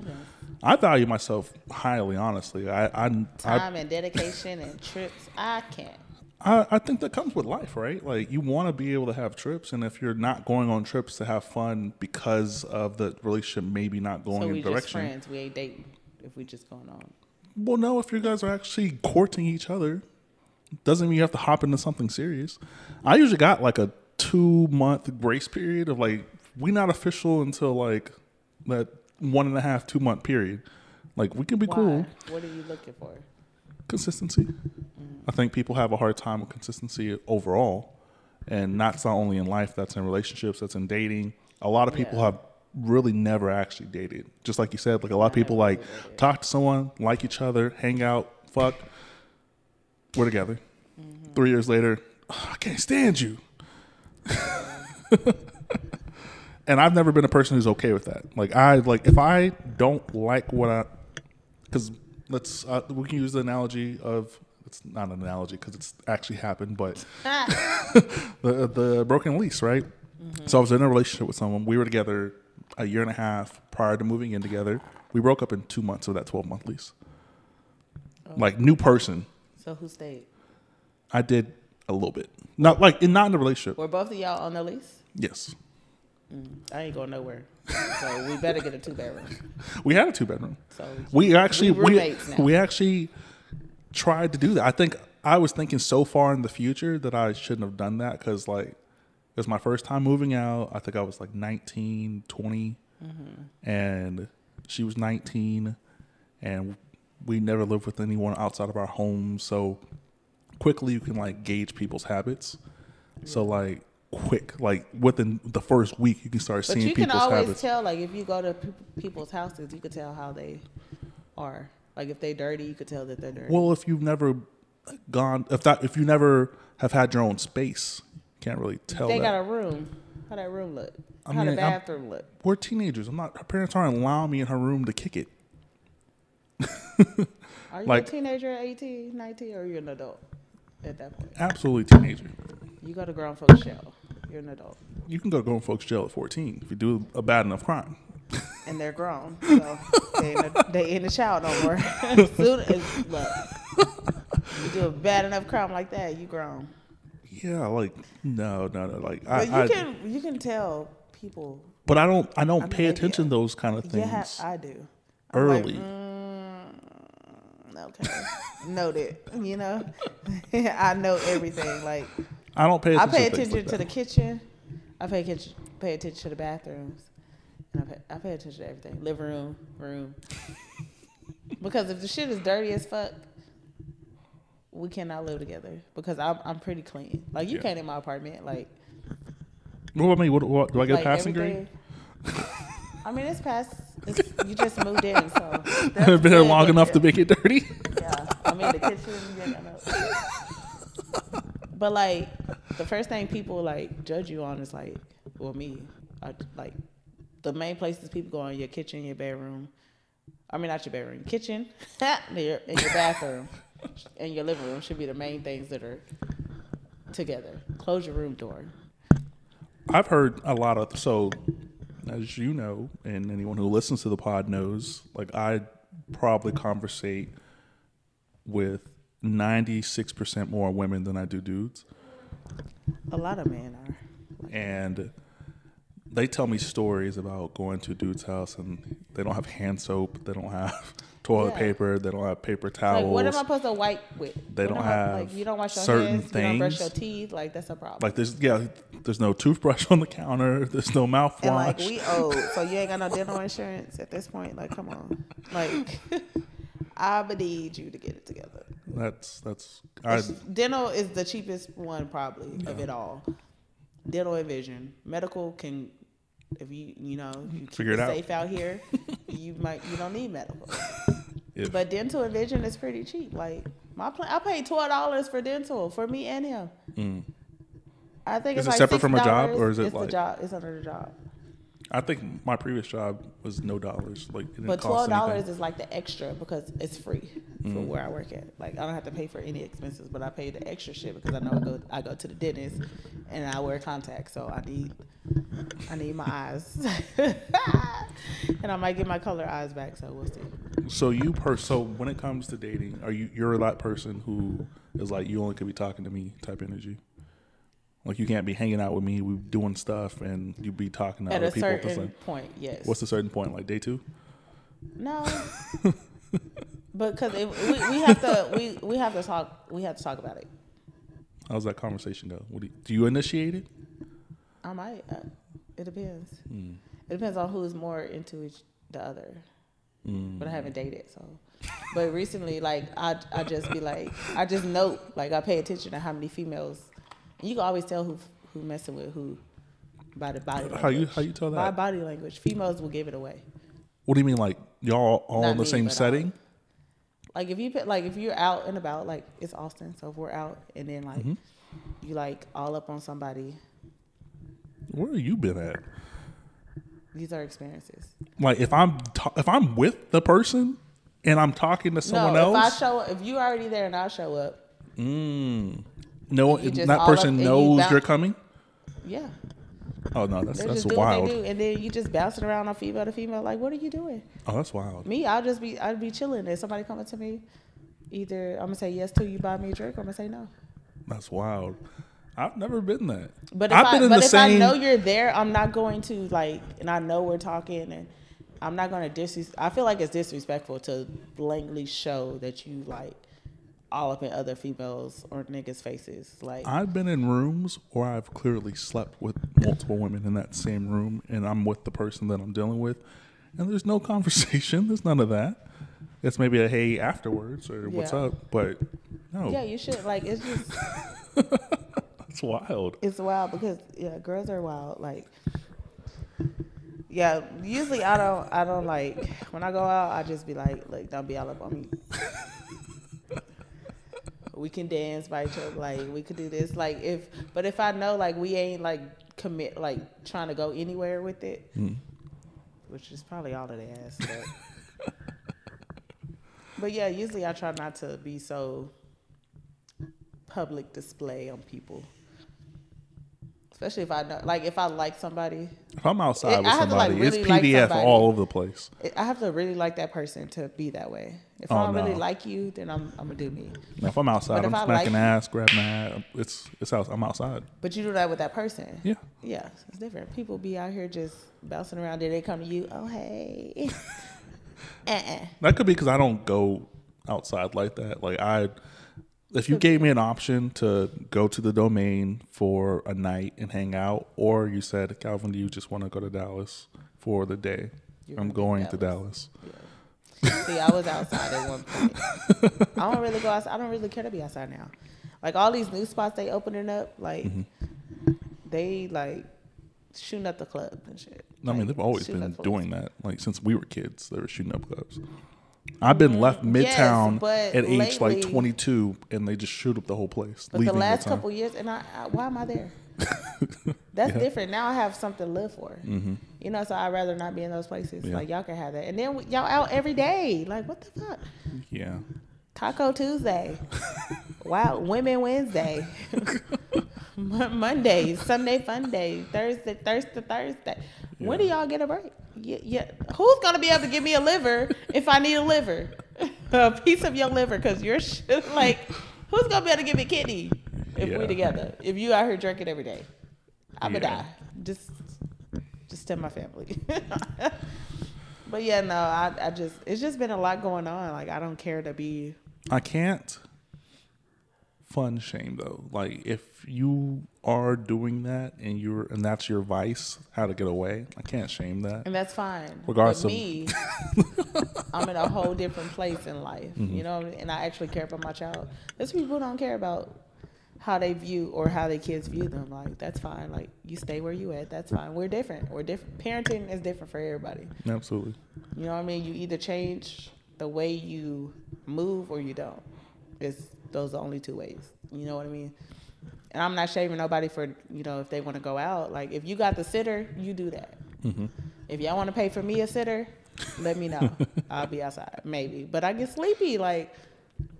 I value myself highly, honestly. I I, I time and dedication and trips, I can't. I, I think that comes with life, right? Like you want to be able to have trips, and if you're not going on trips to have fun because of the relationship maybe not going So in we just friends. We ain't dating if we just going on. Well, no, if you guys are actually courting each other, doesn't mean you have to hop into something serious. I usually got like a two month grace period of like we not official until like that one and a half two month period. Like we can be Why? cool. What are you looking for? Consistency. I think people have a hard time with consistency overall, and that's not only in life. That's in relationships. That's in dating. A lot of people Yeah. have really never actually dated. Just like you said, like a lot of people like dated. talk to someone, like each other, hang out, fuck. We're together. Mm-hmm. Three years later, "Ugh, I can't stand you. and I've never been a person who's okay with that. Like I like if I don't like what I, because let's uh, we can use the analogy of it's not an analogy because it's actually happened, but the the broken lease, right? So I was in a relationship with someone. We were together a year and a half prior to moving in together. We broke up in two months of that twelve month lease. Like new person, So who stayed? I did a little bit, not like in not in a relationship. Were both of y'all on the lease? Yes, I ain't going nowhere. So we better get a two bedroom. we had a two bedroom. So We actually We we, now. we actually tried to do that. I think I was thinking so far in the future that I shouldn't have done that because like it was my first time moving out. I think I was like 19, 20 Mm-hmm. and she was 19 and we never lived with anyone outside of our home. So quickly you can like gauge people's habits. So like quick, like within the first week you can start seeing But seeing you can always habits. tell, like, if you go to pe- people's houses, you could tell how they are. Like, if they're dirty, you could tell that they're dirty. Well, if you've never gone, if that, if you never have had your own space, you can't really tell they that. got a room. How that room look? I how the mean, I'm- bathroom look? We're teenagers. I'm not. Her parents aren't allowing me in her room to kick it. Are you like- a teenager at 18, 19, or are you an adult at that point? Absolutely teenager. You got a grown folks jail. You're an adult. You can go to grown folks jail at 14 if you do a bad enough crime. And they're grown. So they ain't, a, they ain't a child no more. Soon as, look, you do a bad enough crime like that, you grown. Yeah, like no, no, no. Like I, But you I can you can tell people. but I don't. I don't I pay attention to those kind of things Yeah, I do. I'm like, early. mm, okay, noted. You know, I know everything. Like I don't pay I attention. pay to, attention like to the kitchen. I pay attention pay attention to the bathrooms, and I pay, I pay attention to everything. Living room, room. because if the shit is dirty as fuck, we cannot live together. Because I'm I'm pretty clean. Like you Yeah. came in my apartment, like What about me? What, what do I get like a passing grade? I mean, it's past. It's, you just moved in, so I've been here long enough to make it dirty. Yeah, I mean the kitchen. Yeah, I know. But like the first thing people like judge you on is like, well, me, I, like the main places people go in your kitchen, your bedroom. I mean, not your bedroom, kitchen, and your, your bathroom, and your living room should be the main things that are together. Close your room door. I've heard a lot of so, as you know, and anyone who listens to the pod knows, like I probably conversate with ninety six percent more women than I do dudes, A lot of men are. and they tell me stories about going to a dude's house and they don't have hand soap, they don't have toilet Yeah. paper. They don't have paper towels. Like, what am I supposed to wipe with? They What don't I- have like you don't wash your certain hands, you don't brush your teeth. Like that's a problem. Like there's yeah, there's no toothbrush on the counter. There's no mouthwash. and like we old, so you ain't got no dental insurance at this point. Like, come on, like I would need you to get it together. that's that's I dental is the cheapest one probably of it all. Dental and vision, medical can, if you you know you Figure it out. safe out here, you might you don't need medical. if, But dental and vision is pretty cheap. Like my plan, I paid twelve dollars for dental for me and him. I think Mm. Is it's it like separate from a job, or is it it's like- the job? It's under the job. I think my previous job was no dollars. Like it didn't But twelve dollars. Mm. is like the extra because it's free for where I work at. Like I don't have to pay for any expenses, but I pay the extra shit because I know I go I go to the dentist and I wear contacts, so I need I need my eyes, and I might get my color eyes back. So we'll see. So you per so when it comes to dating, are you you're that person who is like you only could be talking to me type energy? Like you can't be hanging out with me, we doing stuff, and you be talking to At other a people. at the certain same- point, yes. What's the certain point? Like day two? No. But because we, we have to we, we have to talk we have to talk about it. How's that conversation go? What do, you, do you initiate it? I might. Uh, it depends. Hmm. It depends on who's more into each the other. Hmm. But I haven't dated, so. But recently, like I, I just be like, I just note, like I pay attention to how many females. You can always tell who who messing with who by the body language. How you- how you tell that? By body language, females will give it away. What do you mean, like y'all all Not in the me, same but, setting? Like if you put, like if you're out and about, like it's Austin, so if we're out and then like Mm-hmm. you like all up on somebody, Where have you been at? these are experiences. Like if I'm ta- if I'm with the person and I'm talking to someone no, else, if I show up, if you already there and I show up, mm, no, you just that all person up and you knows bounce- you're coming. yeah, Oh no, that's they that's just do wild. what they do, and then you just bouncing around on female to female. Like, what are you doing? Oh, that's wild. Me, I'll just be, I'd be chilling. If somebody coming to me, either I'm gonna say yes to you, buy me a drink, or I'm gonna say no. That's wild. I've never been that. But if I've I, been in but the if same. I know you're there, I'm not going to like, and I know we're talking, and I'm not going to disres. I feel like it's disrespectful to blankly show that you like all up in other females or niggas' faces. Like, I've been in rooms where I've clearly slept with multiple women in that same room, and I'm with the person that I'm dealing with, and there's no conversation. There's none of that. It's maybe a hey afterwards or what's up, but no, yeah, you should. Like, it's just. it's wild. It's wild because yeah, girls are wild. Like, yeah, usually I don't, I don't like when I go out. I just be like, like, don't be all up on me. we can dance by each other. Like, we could do this. Like, if, but if I know like we ain't like commit, like trying to go anywhere with it, mm. which is probably all of the ass. But, but yeah, usually I try not to be so public display on people. Especially if I know, like, if I like somebody, If I'm outside It- with to, like, somebody, really it's PDF somebody. all over the place. I have to really like that person to be that way. If Oh, I don't really like you, then I'm, I'm gonna do me. Now, if I'm outside, But I'm smacking like- ass, grabbing hat. It's it's out. I'm outside. But you do that with that person. Yeah. Yeah, it's different. People be out here just bouncing around. Then they come to you. Oh hey. uh-uh. That could be because I don't go outside like that. Like I, if you gave me an option to go to the domain for a night and hang out, or you said, Calvin, do you just want to go to Dallas for the day? You're I'm going get to Dallas. See, I was outside at one point. I don't really go outside. I don't really care to be outside now. Like all these new spots they opening up, like Mm-hmm. they like shooting up the club and shit. I mean, they've always been doing that. Like since we were kids, they were shooting up clubs. I've been left Mm, yes, midtown but at age like 22, and they just shoot up the whole place. But the last couple years, and I, I, why am I there? That's Yeah. different. Now I have something to live for. Mhm. You know, so I'd rather not be in those places. Yeah. Like y'all can have that, and then y'all out every day. Like what the fuck? Yeah. Taco Tuesday, Wow, Women Wednesday, Monday, Sunday Fun Day, Thursday, Thursday, Thursday. When do y'all get a break? Yeah, yeah. Who's gonna be able to give me a liver if I need a liver, a piece of your liver? Because you're sh- like, who's gonna be able to give me a kidney if Yeah. we together? If you out here drinking every day, I'ma Yeah. die. Just, just tell my family. But yeah, no, I, I just it's just been a lot going on. Like I don't care to be. I can't fun shame though. Like if you are doing that and you're and that's your vice, how to get away, I can't shame that. And that's fine. Regardless but of- me, I'm in a whole different place in life, Mm-hmm. you know, and I actually care about my child. There's people who don't care about how they view or how their kids view them. Like that's fine. Like you stay where you at. That's fine. We're different. We're different. Parenting is different for everybody. Absolutely. You know what I mean? You either change the way you move or you don't. It's those are the only two ways. You know what I mean? And I'm not shaming nobody for you know if they want to go out. Like if you got the sitter, you do that. Mm-hmm. If y'all want to pay for me a sitter, let me know. I'll be outside maybe. But I get sleepy. Like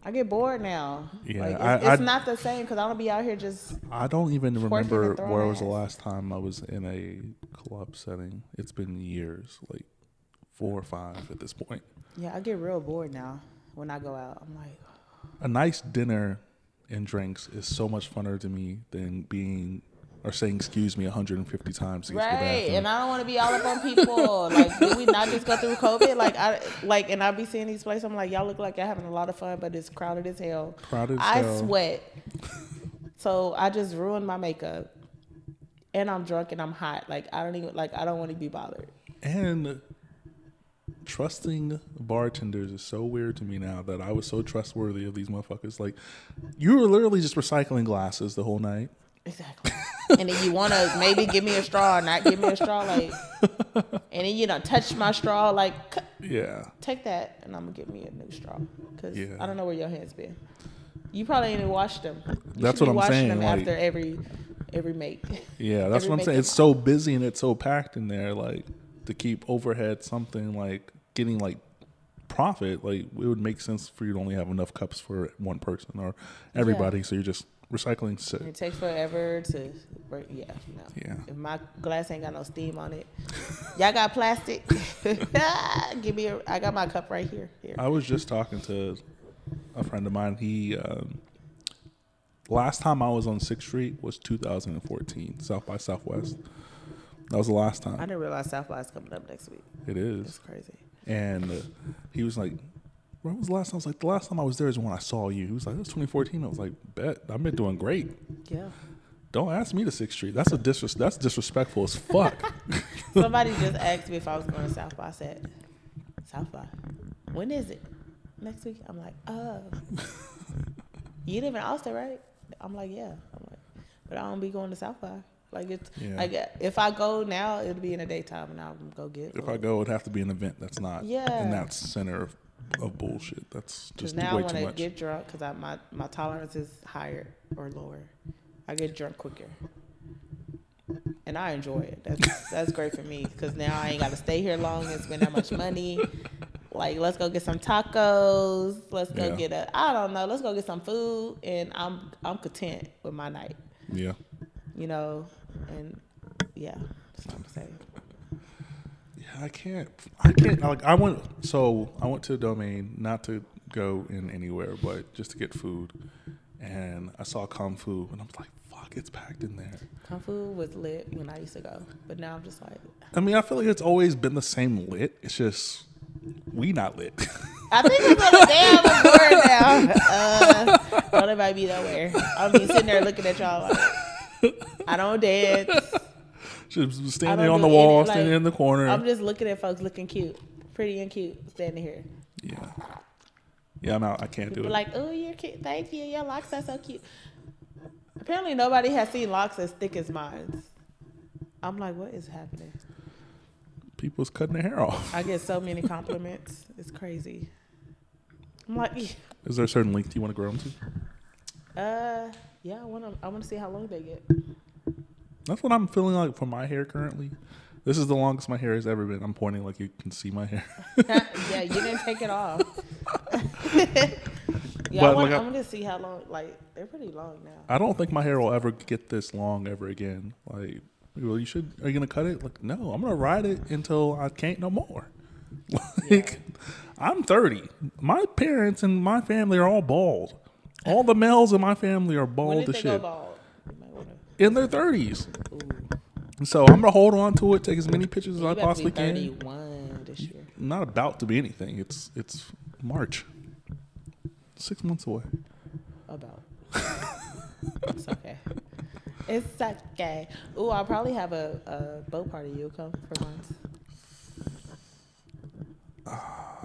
I get bored now. Yeah, like, it's, I- it's I- not the same because I don't be out here just. I don't even remember where was the last time I was in a club setting. It's been years, like four or five at this point. Yeah, I get real bored now when I go out. I'm like, A nice dinner and drinks is so much funner to me than being or saying excuse me 150 times to get to the Right, bathroom. and I don't want to be all up on people. like, did we not just go through COVID? Like, I like, and I be seeing these places. I'm like, y'all look like y'all having a lot of fun, but it's crowded as hell. Crowded I hell. sweat, so I just ruined my makeup, and I'm drunk and I'm hot. Like, I don't even like. I don't want to be bothered. And trusting bartenders is so weird to me now that I was so trustworthy of these motherfuckers. Like, you were literally just recycling glasses the whole night. Exactly. and then you want to maybe give me a straw, or not give me a straw, like, and then you know touch my straw, like. Yeah. Take that, and I'm gonna give me a new straw because Yeah. I don't know where your hands been. You probably ain't even washed them. You That's what be I'm washing saying, them like- after every every make. Yeah, that's Every what I'm saying. It's so busy and it's so packed in there. Like to keep overhead something like getting like profit. Like it would make sense for you to only have enough cups for one person or everybody. So you're just recycling. So It takes forever to break. Yeah, no. Yeah. If my glass ain't got no steam on it, y'all got plastic. give me a. I got my cup right here. Here. I was just talking to a friend of mine. He um, last time I was on Sixth Street was 2014, South by Southwest. That was the last time. I didn't realize South by is coming up next week. It is. It's crazy. And uh, he was like, when was the last time? I was like, the last time I was there is when I saw you. He was like, that's 2014. I was like, bet. I've been doing great. Yeah. Don't ask me to Sixth Street. That's a disres- That's disrespectful as fuck. Somebody just asked me if I was going to South by. I said, South by. When is it? Next week? I'm like, oh. you live in Austin, right? I'm like, yeah. I'm like, but I don't be going to South by. Like it's Yeah. like if I go now, it'll be in the daytime, and I'll go get. if I go, it'd have to be an event that's not Yeah. in that center of, of bullshit. That's just now I way want too to get drunk because my my tolerance is higher or lower. I get drunk quicker, and I enjoy it. That's that's great for me because now I ain't got to stay here long and spend that much money. Like, let's go get some tacos. Let's go Yeah. get a I don't know. Let's go get some food, and I'm I'm content with my night. yeah. You know, and yeah, that's what I'm saying. Yeah, I can't. I can't. Like, I went. So I went to a domain not to go in anywhere, but just to get food. And I saw Kung Fu, and I was like, "Fuck, it's packed in there." Kung Fu was lit when I used to go, but now I'm just like, I mean, I feel like it's always been the same lit. It's just we not lit. I think it's on the damn board now. Uh, don't invite me nowhere. I'll be sitting there looking at y'all like, I don't dance. I standing on the wall, any- standing like, in the corner. I'm just looking at folks looking cute, pretty and cute, standing here. yeah, yeah. I'm out. I can't do it. like, oh, you're cute. Thank you. Your locks are so cute. Apparently, nobody has seen locks as thick as mine. I'm like, what is happening? People's cutting their hair off. I get so many compliments. It's crazy. I'm like, Is there a certain length you want to grow them to? uh, yeah, I want to. I want to see how long they get. That's what I'm feeling like for my hair currently. This is the longest my hair has ever been. I'm pointing like you can see my hair. yeah, you didn't take it off. yeah, But, I want, like, I- I want to see how long. Like they're pretty long now. I don't think my hair will ever get this long ever again. Like, well, you should. Are you gonna cut it? Like, no, I'm gonna ride it until I can't no more. Like, I'm 30. My parents and my family are all bald. All the males in my family are bald as shit bald? You might wanna, in their 30s. So I'm gonna hold on to it, take as many pictures as I about to be possibly can. 31 this year. not about to be anything. It's it's March. Six months away. About. it's okay. It's okay. Ooh, I'll probably have a, a boat party. You'll come for once.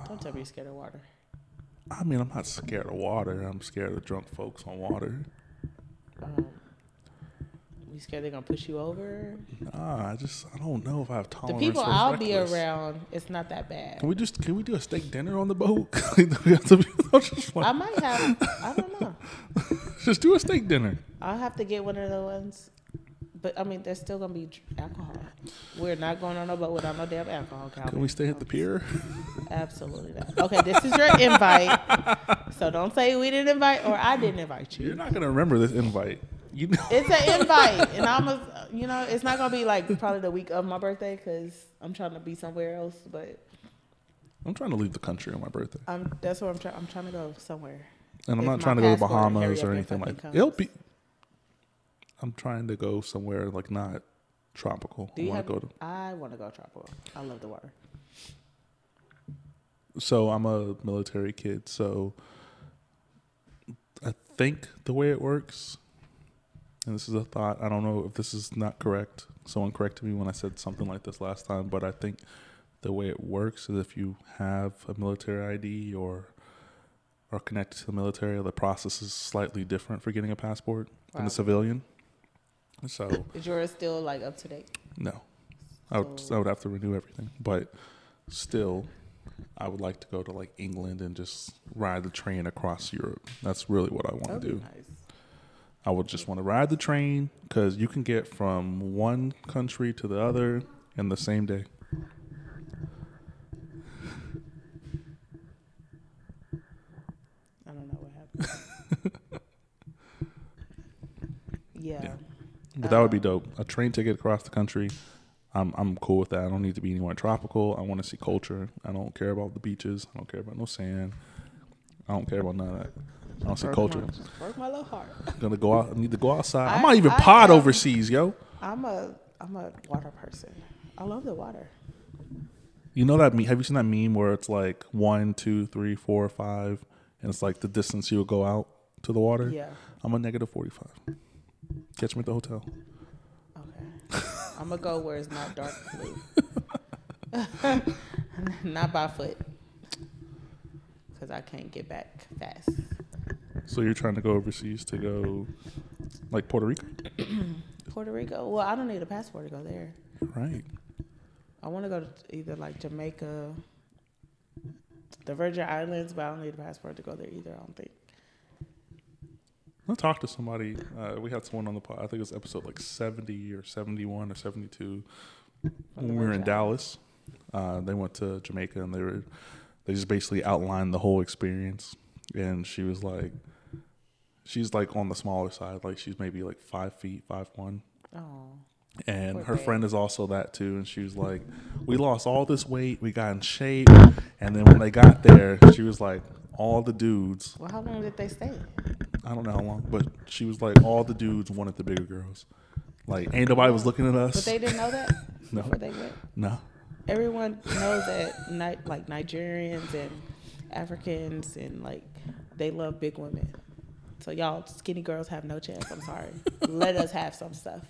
Don't tell me you're scared of water. I mean, I'm not scared of water. I'm scared of drunk folks on water. Um, you scared they're gonna push you over? Nah, I just I don't know if I have tolerance. The people for I'll be around, it's not that bad. Can we just can we do a steak dinner on the boat? We have to be- I'm just, like, I might have. I don't know. just do a steak dinner. I'll have to get one of the ones. But I mean, there's still gonna be alcohol. We're not going on a boat without no damn alcohol. Calvin. Can we stay at the pier? Absolutely not. Okay, this is your invite. So don't say we didn't invite or I didn't invite you. You're not gonna remember this invite. You know. It's an invite, and I'm a, you know, it's not gonna be like probably the week of my birthday because I'm trying to be somewhere else. But I'm trying to leave the country on my birthday, I'm that's where I'm trying. I'm trying to go somewhere. and I'm If not trying to go to Bahamas or anything like. comes. It'll be. I'm trying to go somewhere like not tropical. Do I you want to go to. I want to go tropical. I love the water. So I'm a military kid, so I think the way it works, and this is a thought. I don't know if this is not correct. Someone corrected me when I said something like this last time, but I think the way it works is if you have a military ID or are connected to the military, the process is slightly different for getting a passport than a civilian. So Is yours still like up to date? no, I would I would have to renew everything, but still, I would like to go to like England and just ride the train across Europe. That's really what I want to oh, do. nice. I would just want to ride the train because you can get from one country to the other in the same day. I don't know what happened. yeah. Yeah. But that would be Um, dope. A train ticket across the country. I'm I'm cool with that. I don't need to be anywhere tropical. I want to see culture. I don't care about the beaches. I don't care about no sand. I don't care about none of that. I don't see culture. my- broke my little heart. Gonna go out. I need to go outside. I, I- might even I pod am- overseas, yo. I'm a I'm a water person. I love the water. You know that meme? Have you seen that meme where it's like one, two, three, four, five, and it's like the distance you would go out to the water? Yeah. I'm a negative forty-five. Catch me at the hotel. Okay. I'm gonna go where it's not dark blue. not by foot. Cause I can't get back fast. So you're trying to go overseas to go, like Puerto Rico, Puerto Rico. Well, I don't need a passport to go there. right? I want to go to either like Jamaica, the Virgin Islands, but I don't need a passport to go there either. I don't think. I talked to somebody. Uh, we had someone on the pod. I think it was episode like 70 or 71 or 72 when we were in Dallas. Uh, they went to Jamaica and they were they just basically outlined the whole experience. And she was like, she's like on the smaller side, like she's maybe like five feet, five one. Oh, And Poor her thing. friend is also that too. And she was like, we lost all this weight, we got in shape. And then when they got there, she was like, all the dudes, well, how long did they stay? I don't know how long, but she was like, all the dudes wanted the bigger girls. Like, ain't nobody was looking at us. But they didn't know that No. before they went. no. Everyone knows that, ni- like Nigerians and Africans and like they love big women. So y'all skinny girls have no chance. I'm sorry. Let us have some stuff.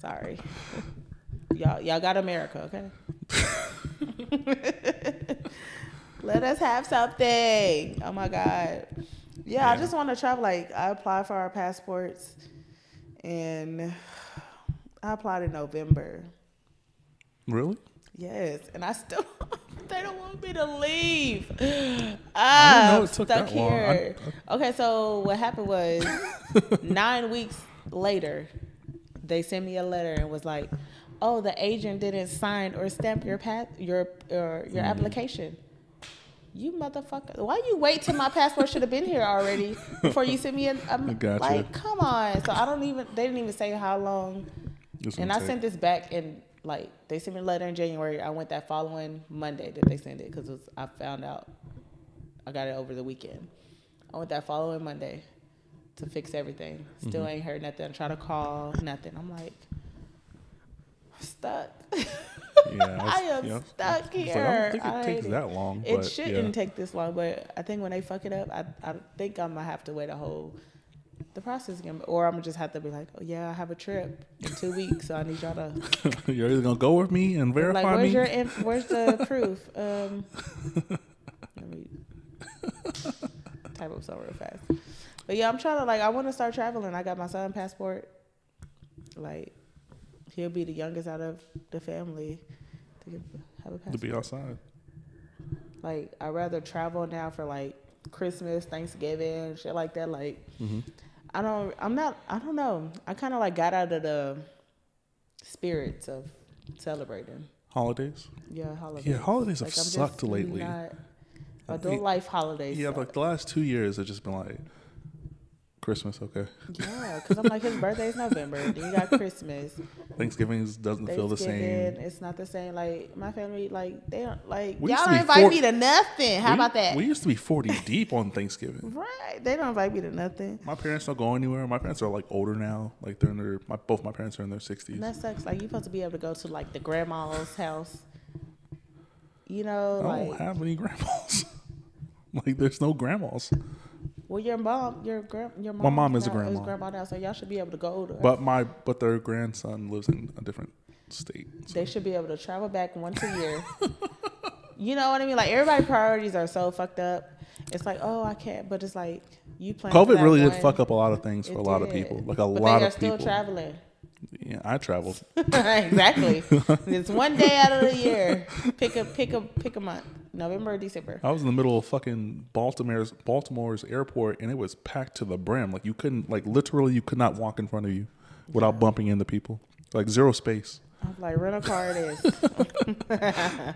Sorry. Y'all y'all got America, okay? Let us have something. Oh my God. Yeah, I just want to travel. Like I applied for our passports and I applied in November. Really? Yes, and I still they don't want me to leave. I Ah, didn't know I'm it took stuck that long. I- here. okay, so what happened was nine weeks later, they sent me a letter and was like, "Oh, the agent didn't sign or stamp your path your your, your Mm. application." You motherfucker! Why you wait till my passport should have been here already before you sent me a, a Gotcha. like? Come on! So I don't even. They didn't even say how long This and I take- sent this back in like they sent me a letter in January. I went that following Monday that they sent it because I found out I got it over the weekend. I went that following Monday to fix everything. Still Mm-hmm. ain't heard nothing. Try to call nothing. I'm like, stuck. Yeah, I am stuck It's like, here. I don't think it hate takes that long. It but, shouldn't yeah. take this long, but I think when they fuck it up, I, I think I'm gonna have to wait a whole the process again, or I'm gonna just have to be like, oh yeah, I have a trip in two weeks, so I need y'all to You're either gonna go with me and verify like, where's me. your inf- where's the proof? Um, let me type up something real fast. But yeah, I'm trying to like I want to start traveling. I got my son passport. Like he'll be the youngest out of the family to get, have a to be outside. Like I'd rather travel now for like Christmas, Thanksgiving, shit like that. Like hmm I don't I'm not I don't know. I kinda like got out of the spirits of celebrating. Holidays. Yeah, holidays. Yeah, holidays have I'm sucked lately. Not, adult life holidays. Yeah, suck. like the last two years have just been like Christmas. Okay, yeah, because I'm like his birthday is November. Then you got Christmas. Thanksgiving doesn't feel the Thanksgiving. same. It's not the same. Like my family, like they don't like We y'all don't invite me to nothing. How We- about that? We used to be forty deep on Thanksgiving. right? They don't invite me to nothing. My parents don't go anywhere. My parents are like older now. Like they're in their my both my parents are in their sixties. And that sucks. Like you're supposed to be able to go to like the grandma's house. You know, I don't like have any grandmas. like there's no grandmas. Well, your mom, your grand, your mom. mom is a grandma. grandma now, so y'all should be able to go to. But my but their grandson lives in a different state. so- They should be able to travel back once a year. you know what I mean? Like everybody's priorities are so fucked up. It's like, oh, I can't. But it's like you plan. COVID really did fuck up a lot of things for It a lot of people. Like a but lot they are of still traveling. Yeah, I traveled. exactly. it's one day out of the year. Pick a pick a pick a month. November or December. I was in the middle of fucking Baltimore's Baltimore's airport, and it was packed to the brim. Like you couldn't, like literally, you could not walk in front of you without bumping into people. Like zero space. I was like, rent a car it is.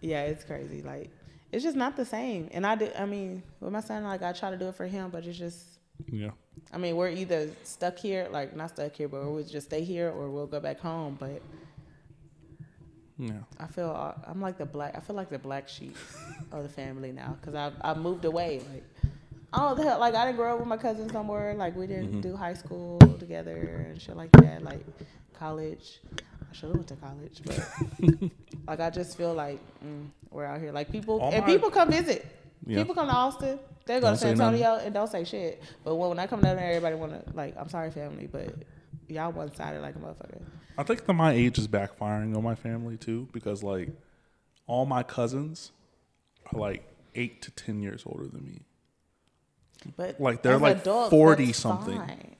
yeah, it's crazy. Like, it's just not the same. And I did. I mean, with my son, like, I try to do it for him, but it's just. Yeah, I mean, we're either stuck here, like not stuck here, but we'll just stay here, or we'll go back home. But yeah. I feel uh, I'm like the black. I feel like the black sheep of the family now because I I moved away. Like, oh the hell, like I didn't grow up with my cousins somewhere. Like we didn't Mhm. do high school together and shit like that. Like college, I should have went to college, but like I just feel like mm, we're out here. Like people All and my- people come visit. Yeah. People come to Austin. They go Don't to San say nothing. Antonio and don't say shit. But when, when I come down there, everybody wanna like. I'm sorry, family, but y'all one sided like a motherfucker. I think that my age is backfiring on my family too, because like all my cousins are like eight to ten years older than me. But Like, they're like 40 something. fine.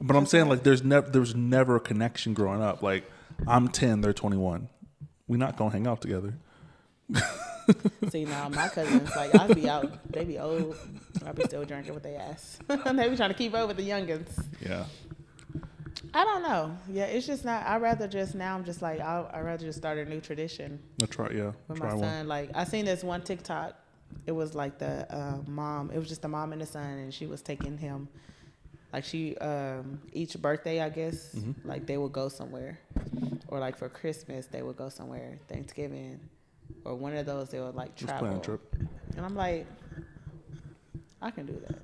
But I'm saying like there's never there's never a connection growing up. Like I'm ten, they're twenty one. we not gonna hang out together. See now my cousins like I'd be out, they be old, I'd be still drinking with their ass. they be trying to keep up with the youngins. Yeah. I don't know. Yeah, it's just not. I rather just now. I'm just like I. I rather just start a new tradition I'll try yeah. with try my one. son. Like I seen this one TikTok. It was like the uh, mom. It was just the mom and the son, and she was taking him. Like she, um, each birthday, I guess, Mhm. like they would go somewhere, or like for Christmas they would go somewhere. Thanksgiving, or one of those they would like Just plan travel. a trip. And I'm like, I can do that.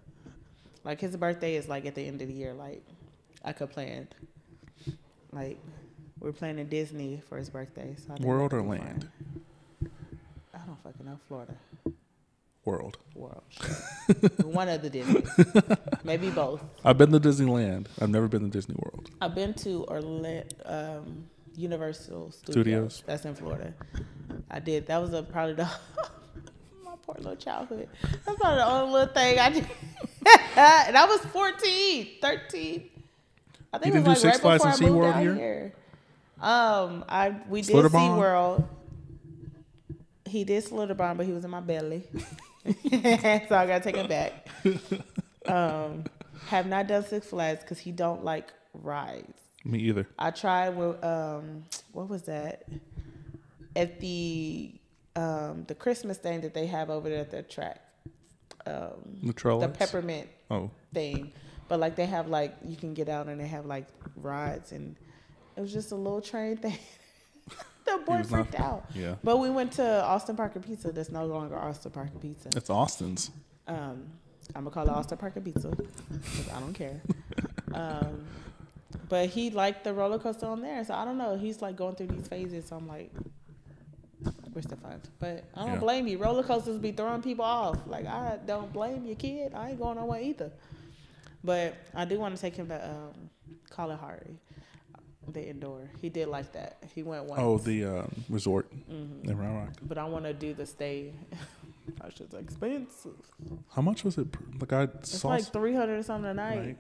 Like his birthday is like at the end of the year. Like I could plan. Like we're planning Disney for his birthday. So I World or land? fun. I don't fucking know. Florida World. world. One of the Disney. Maybe both. I've been to Disneyland. I've never been to Disney World. I've been to Orlando, um, Universal Studios. Studios. That's in Florida. I did. That was a probably the my poor little childhood. That's probably the only little thing I did. and I was 14, 13. I think You it was do like Six right Flags before and I moved SeaWorld out here? here. Um, I we did? SeaWorld. He did Schlitterbahn, but he was in my belly. so I gotta take it back. Um, have not done Six Flags because he don't like rides. Me either. I tried with um, what was that? At the um, the Christmas thing that they have over there at the track, um, The the peppermint Oh, thing. But like they have like you can get out and they have like rides and it was just a little train thing. the boy was not- freaked out. yeah. But we went to Austin Parker Pizza. That's no longer Austin Parker Pizza. It's Austin's. Um, I'm gonna call it Austin Parker Pizza because I don't care. Um, but he liked the roller coaster on there. So I don't know. He's like going through these phases. So I'm like, where's the fun? But I don't Yeah. blame you. Roller coasters be throwing people off. Like I don't blame your kid. I ain't going on one either. But I do want to take him to um, Kalahari, the indoor. He did like that. He went once. Oh, the um, resort Mhm. in Round Rock. But I want to do the stay. That's just expensive. How much was it? Like I It's saw. like three hundred or something a night, Right.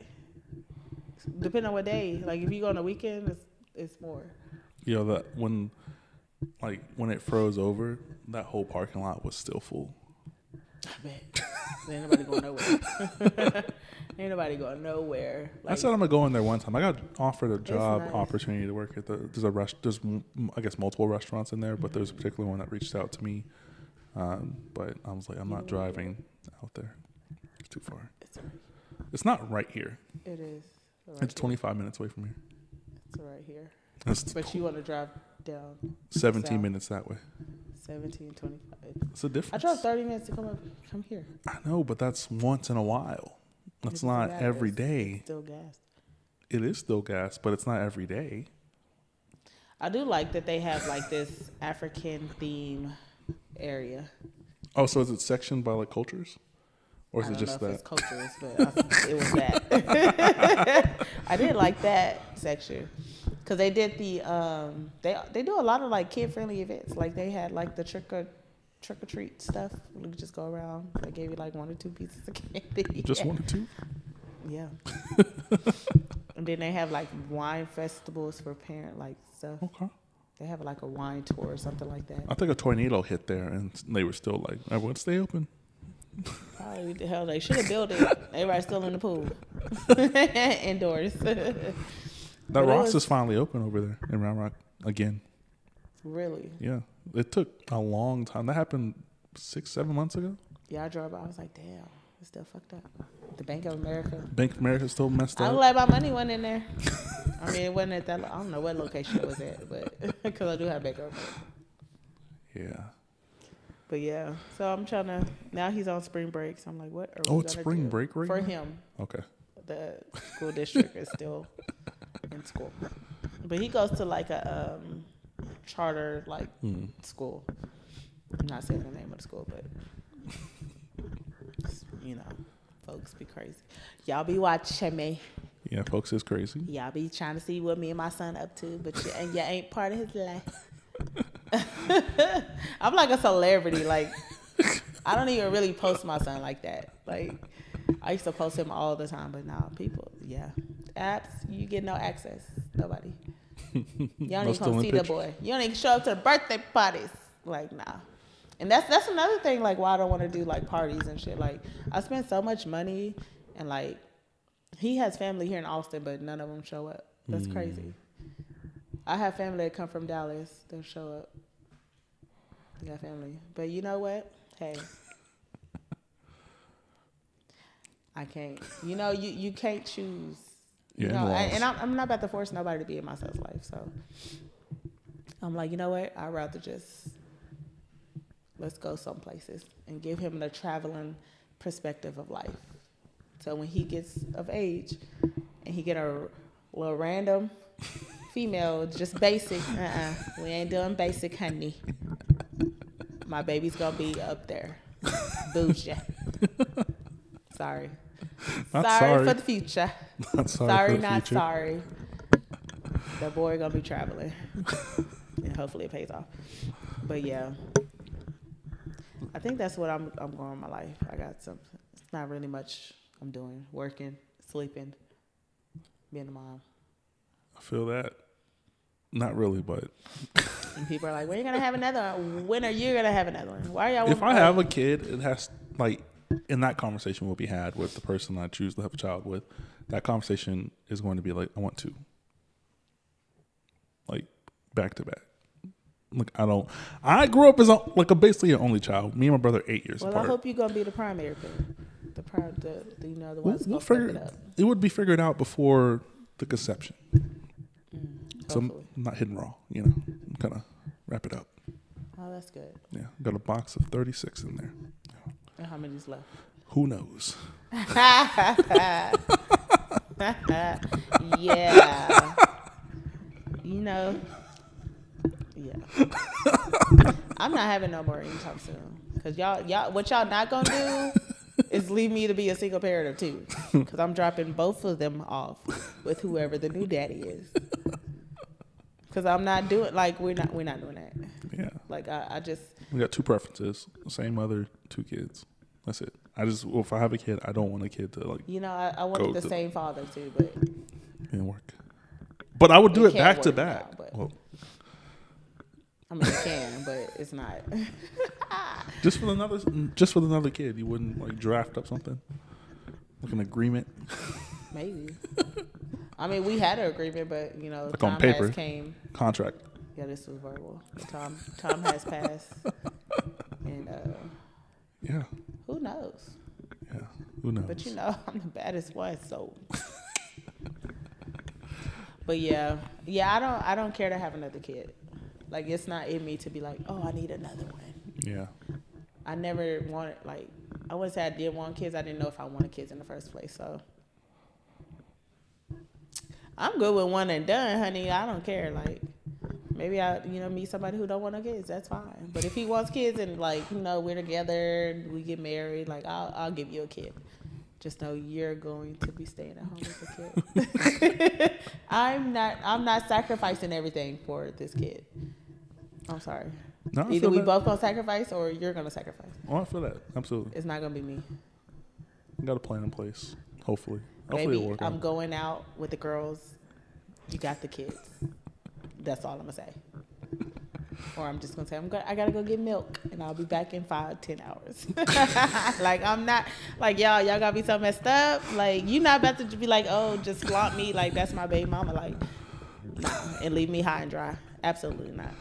depending on what day. Like if you go on a weekend, it's it's more. you know that when, like when it froze over, that whole parking lot was still full. I bet. Ain't nobody going nowhere. Ain't nobody going nowhere. I said I'm gonna go in there one time. I got offered a job nice. opportunity to work at the. There's a rest. There's I guess multiple restaurants in there, but there's a Mm-hmm. particular one that reached out to me. Um, but I was like, I'm not driving out there. It's too far. it's alright. It's not right here. It is. Right It's 25 minutes away from here. It's right here. It's But you want to drive down 17 south. minutes that way. 17, 25. It's a difference. I drove 30 minutes to come up, come here. I know, but that's once in a while. That's not matter. every It's- Still gas. It is still gas, but it's not every day. I do like that they have like this African theme area. Oh, so is it sectioned by like cultures, or is it just that? it's cultures, but I, it was that. I did like that section because they did the um they they do a lot of like kid friendly events. Like they had like the trick or trick or treat stuff. You could just go around. They gave you like one or two pieces of candy. Just one or two? Yeah. and then they have like wine festivals for parent like stuff. Okay. They have like a wine tour or something like that. I think a tornado hit there, and they were still like, "Everyone, stay open." Probably the hell they should have built it. Everybody's still in the pool, indoors. That But Ross was- is finally open over there in Round Rock again. really? Yeah, it took a long time. That happened six, seven months ago. Yeah, I drove by. I was like, damn, it's still fucked up. The Bank of America. Bank of America still messed up. I'm glad my money wasn't in there. I mean, it wasn't at that. I don't know what location it was at, but because I do have Bank of America. yeah. But yeah, so I'm trying to. Now he's on spring break, so I'm like, what? Are Oh, we it's spring do? break right for now? him. Okay. The school district is still in school, but he goes to like a um, charter like Hmm. school. I'm not saying the name of the school, but you know, folks be crazy. Y'all be watching me. Yeah, folks is crazy. Y'all be trying to see what me and my son up to, but you, and you ain't part of his life. I'm like a celebrity. Like I don't even really post my son like that. Like I used to post him all the time, but now people, yeah, apps, you get no access. Nobody. You don't No even still come in see the boy. You don't even show up to the birthday parties. Like nah. And that's that's another thing. Like why I don't want to do like parties and shit. Like I spend so much money, and like he has family here in Austin, but none of them show up. That's Mm. crazy. I have family that come from Dallas. They'll show up. I got family, but you know what? Hey, I can't. You know, you you can't choose. You know, and, and I'm, I'm not about to force nobody to be in my son's life. So I'm like, you know what? I'd rather just let's go some places and give him the traveling perspective of life. So when he gets of age and he get a little random female, just basic, uh-uh, we ain't doing basic, honey. My baby's gonna be up there, bougie. Sorry. Not sorry, sorry. for the future. Not sorry, Sorry, not future. sorry. The boy gonna be traveling, and hopefully it pays off. But yeah, I think that's what I'm. I'm going in my life. I got some. It's not really much I'm doing. Working, sleeping, being a mom. I feel that. Not really, but And people are like, "When are you gonna have another one? When are you gonna have another one? Why are y'all?" if I have a kid, it has like, and that conversation will be had with the person I choose to have a child with. That conversation is going to be like, I want two, like back to back. Like I don't. I grew up as a, like a basically an only child. Me and my brother eight years well, apart. I hope you're gonna be the primary parent. The prime, the, the you know the we'll, ones we'll gonna it up. It would be figured out before the conception. Mm, so I'm not hitting raw. You know, I'm kind of wrap it up. Oh, that's good. Yeah, got a box of thirty six in there. And how many's left? Who knows? yeah. You know. Yeah. I'm not having no more anytime soon. Cause y'all, y'all, what y'all not gonna do is leave me to be a single parent of two. Cause I'm dropping both of them off with whoever the new daddy is. Cause I'm not doing like we're not we're not doing that. Yeah. Like I, I just We got two preferences: same mother, two kids. That's it. I just well, if I have a kid, I don't want a kid to like you know I, I wanted the to- same father too, but didn't work. But I would do It it back to back. now, but- Well, I mean it can, but it's not. just for another, just for another kid, you wouldn't like draft up something, like an agreement. Maybe. I mean, we had an agreement, but you know, Like on time paper. has came. contract. Yeah, this was verbal. Tom, time has passed, and uh, Yeah, who knows? yeah. Who knows? But you know, I'm the baddest one, so. but yeah, yeah, I don't, I don't care to have another kid. Like it's not in me to be like, oh, I need another one. yeah, I never wanted like, I wouldn't say I did want kids. I didn't know if I wanted kids in the first place, so. I'm good with one and done, honey. I don't care. Like, maybe I, you know, meet somebody who don't want no kids. That's fine. But if he wants kids and like, you know, we're together, and we get married, like, I'll, I'll give you a kid. Just know you're going to be staying at home with a kid. I'm not. I'm not sacrificing everything for this kid. I'm sorry. No, I Either we that. both gonna sacrifice, or you're gonna sacrifice. Oh, I feel that absolutely. It's not gonna be me. Got a plan in place. Hopefully, hopefully work I'm out. going out with the girls. You got the kids. That's all I'm gonna say. Or I'm just gonna say I'm go- I gotta go get milk, and I'll be back in five, ten hours. like I'm not like y'all. Y'all gotta be so messed up. Like you not about to be like, oh, just flaunt me like that's my baby mama. Like, and leave me high and dry. Absolutely not.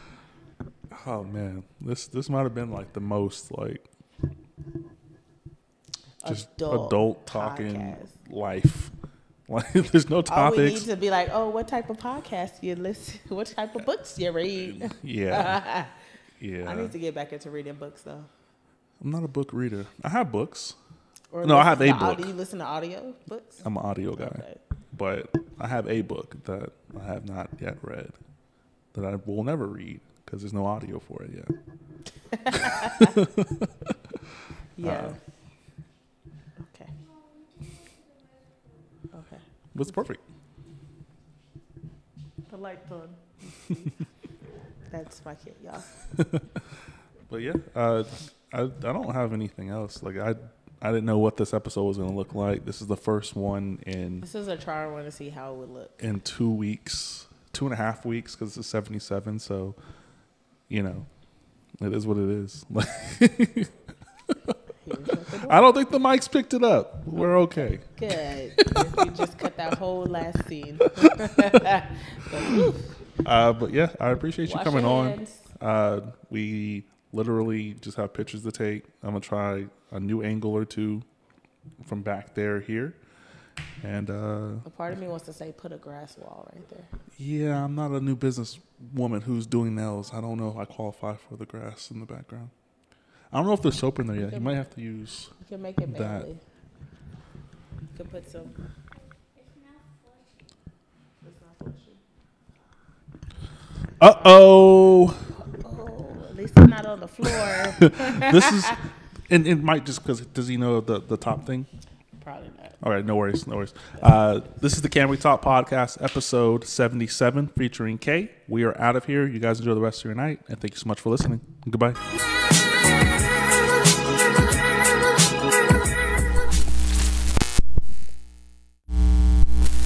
Oh man, this this might have been like the most like just adult, Adult talking podcast. life. Like there's no topics. All we need to be like, oh, what type of podcast you listen? What type of books you read? Yeah, yeah. I need to get back into reading books though. I'm not a book reader. I have books. Or No, I have a audio- book. You listen to audio books? I'm an audio guy, Okay. but I have a book that I have not yet read that I will never read because there's no audio for it yet. Yeah. Uh, okay. It's perfect. The light's on. That's my kid, y'all. But yeah, uh, I I don't have anything else. Like I I didn't know what this episode was going to look like. This is the first one in This is a try I want to see how it would look. in two weeks, two and a half weeks because it's 77. So, you know, it is what it is. Here's what the door- I don't think the mics picked it up. We're okay. Good. You just cut that whole last scene. But, Uh, but yeah, I appreciate you wash coming on. Uh, we literally just have pictures to take. I'm gonna try a new angle or two from back there here, and uh, A part of me wants to say put a grass wall right there. yeah, I'm not a new business woman who's doing nails. I don't know if I qualify for the grass in the background. I don't know if there's soap in there yet. You might have to use. You can make it That. You can put some. It's not. Uh oh. Oh, at least it's not on the floor. this is, and it might just because does he know the the top thing? Probably not. All right, no worries, no worries. Uh, this is the Can We Talk podcast, episode 77, featuring Khay. We are out of here. You guys enjoy the rest of your night, and thank you so much for listening. Goodbye.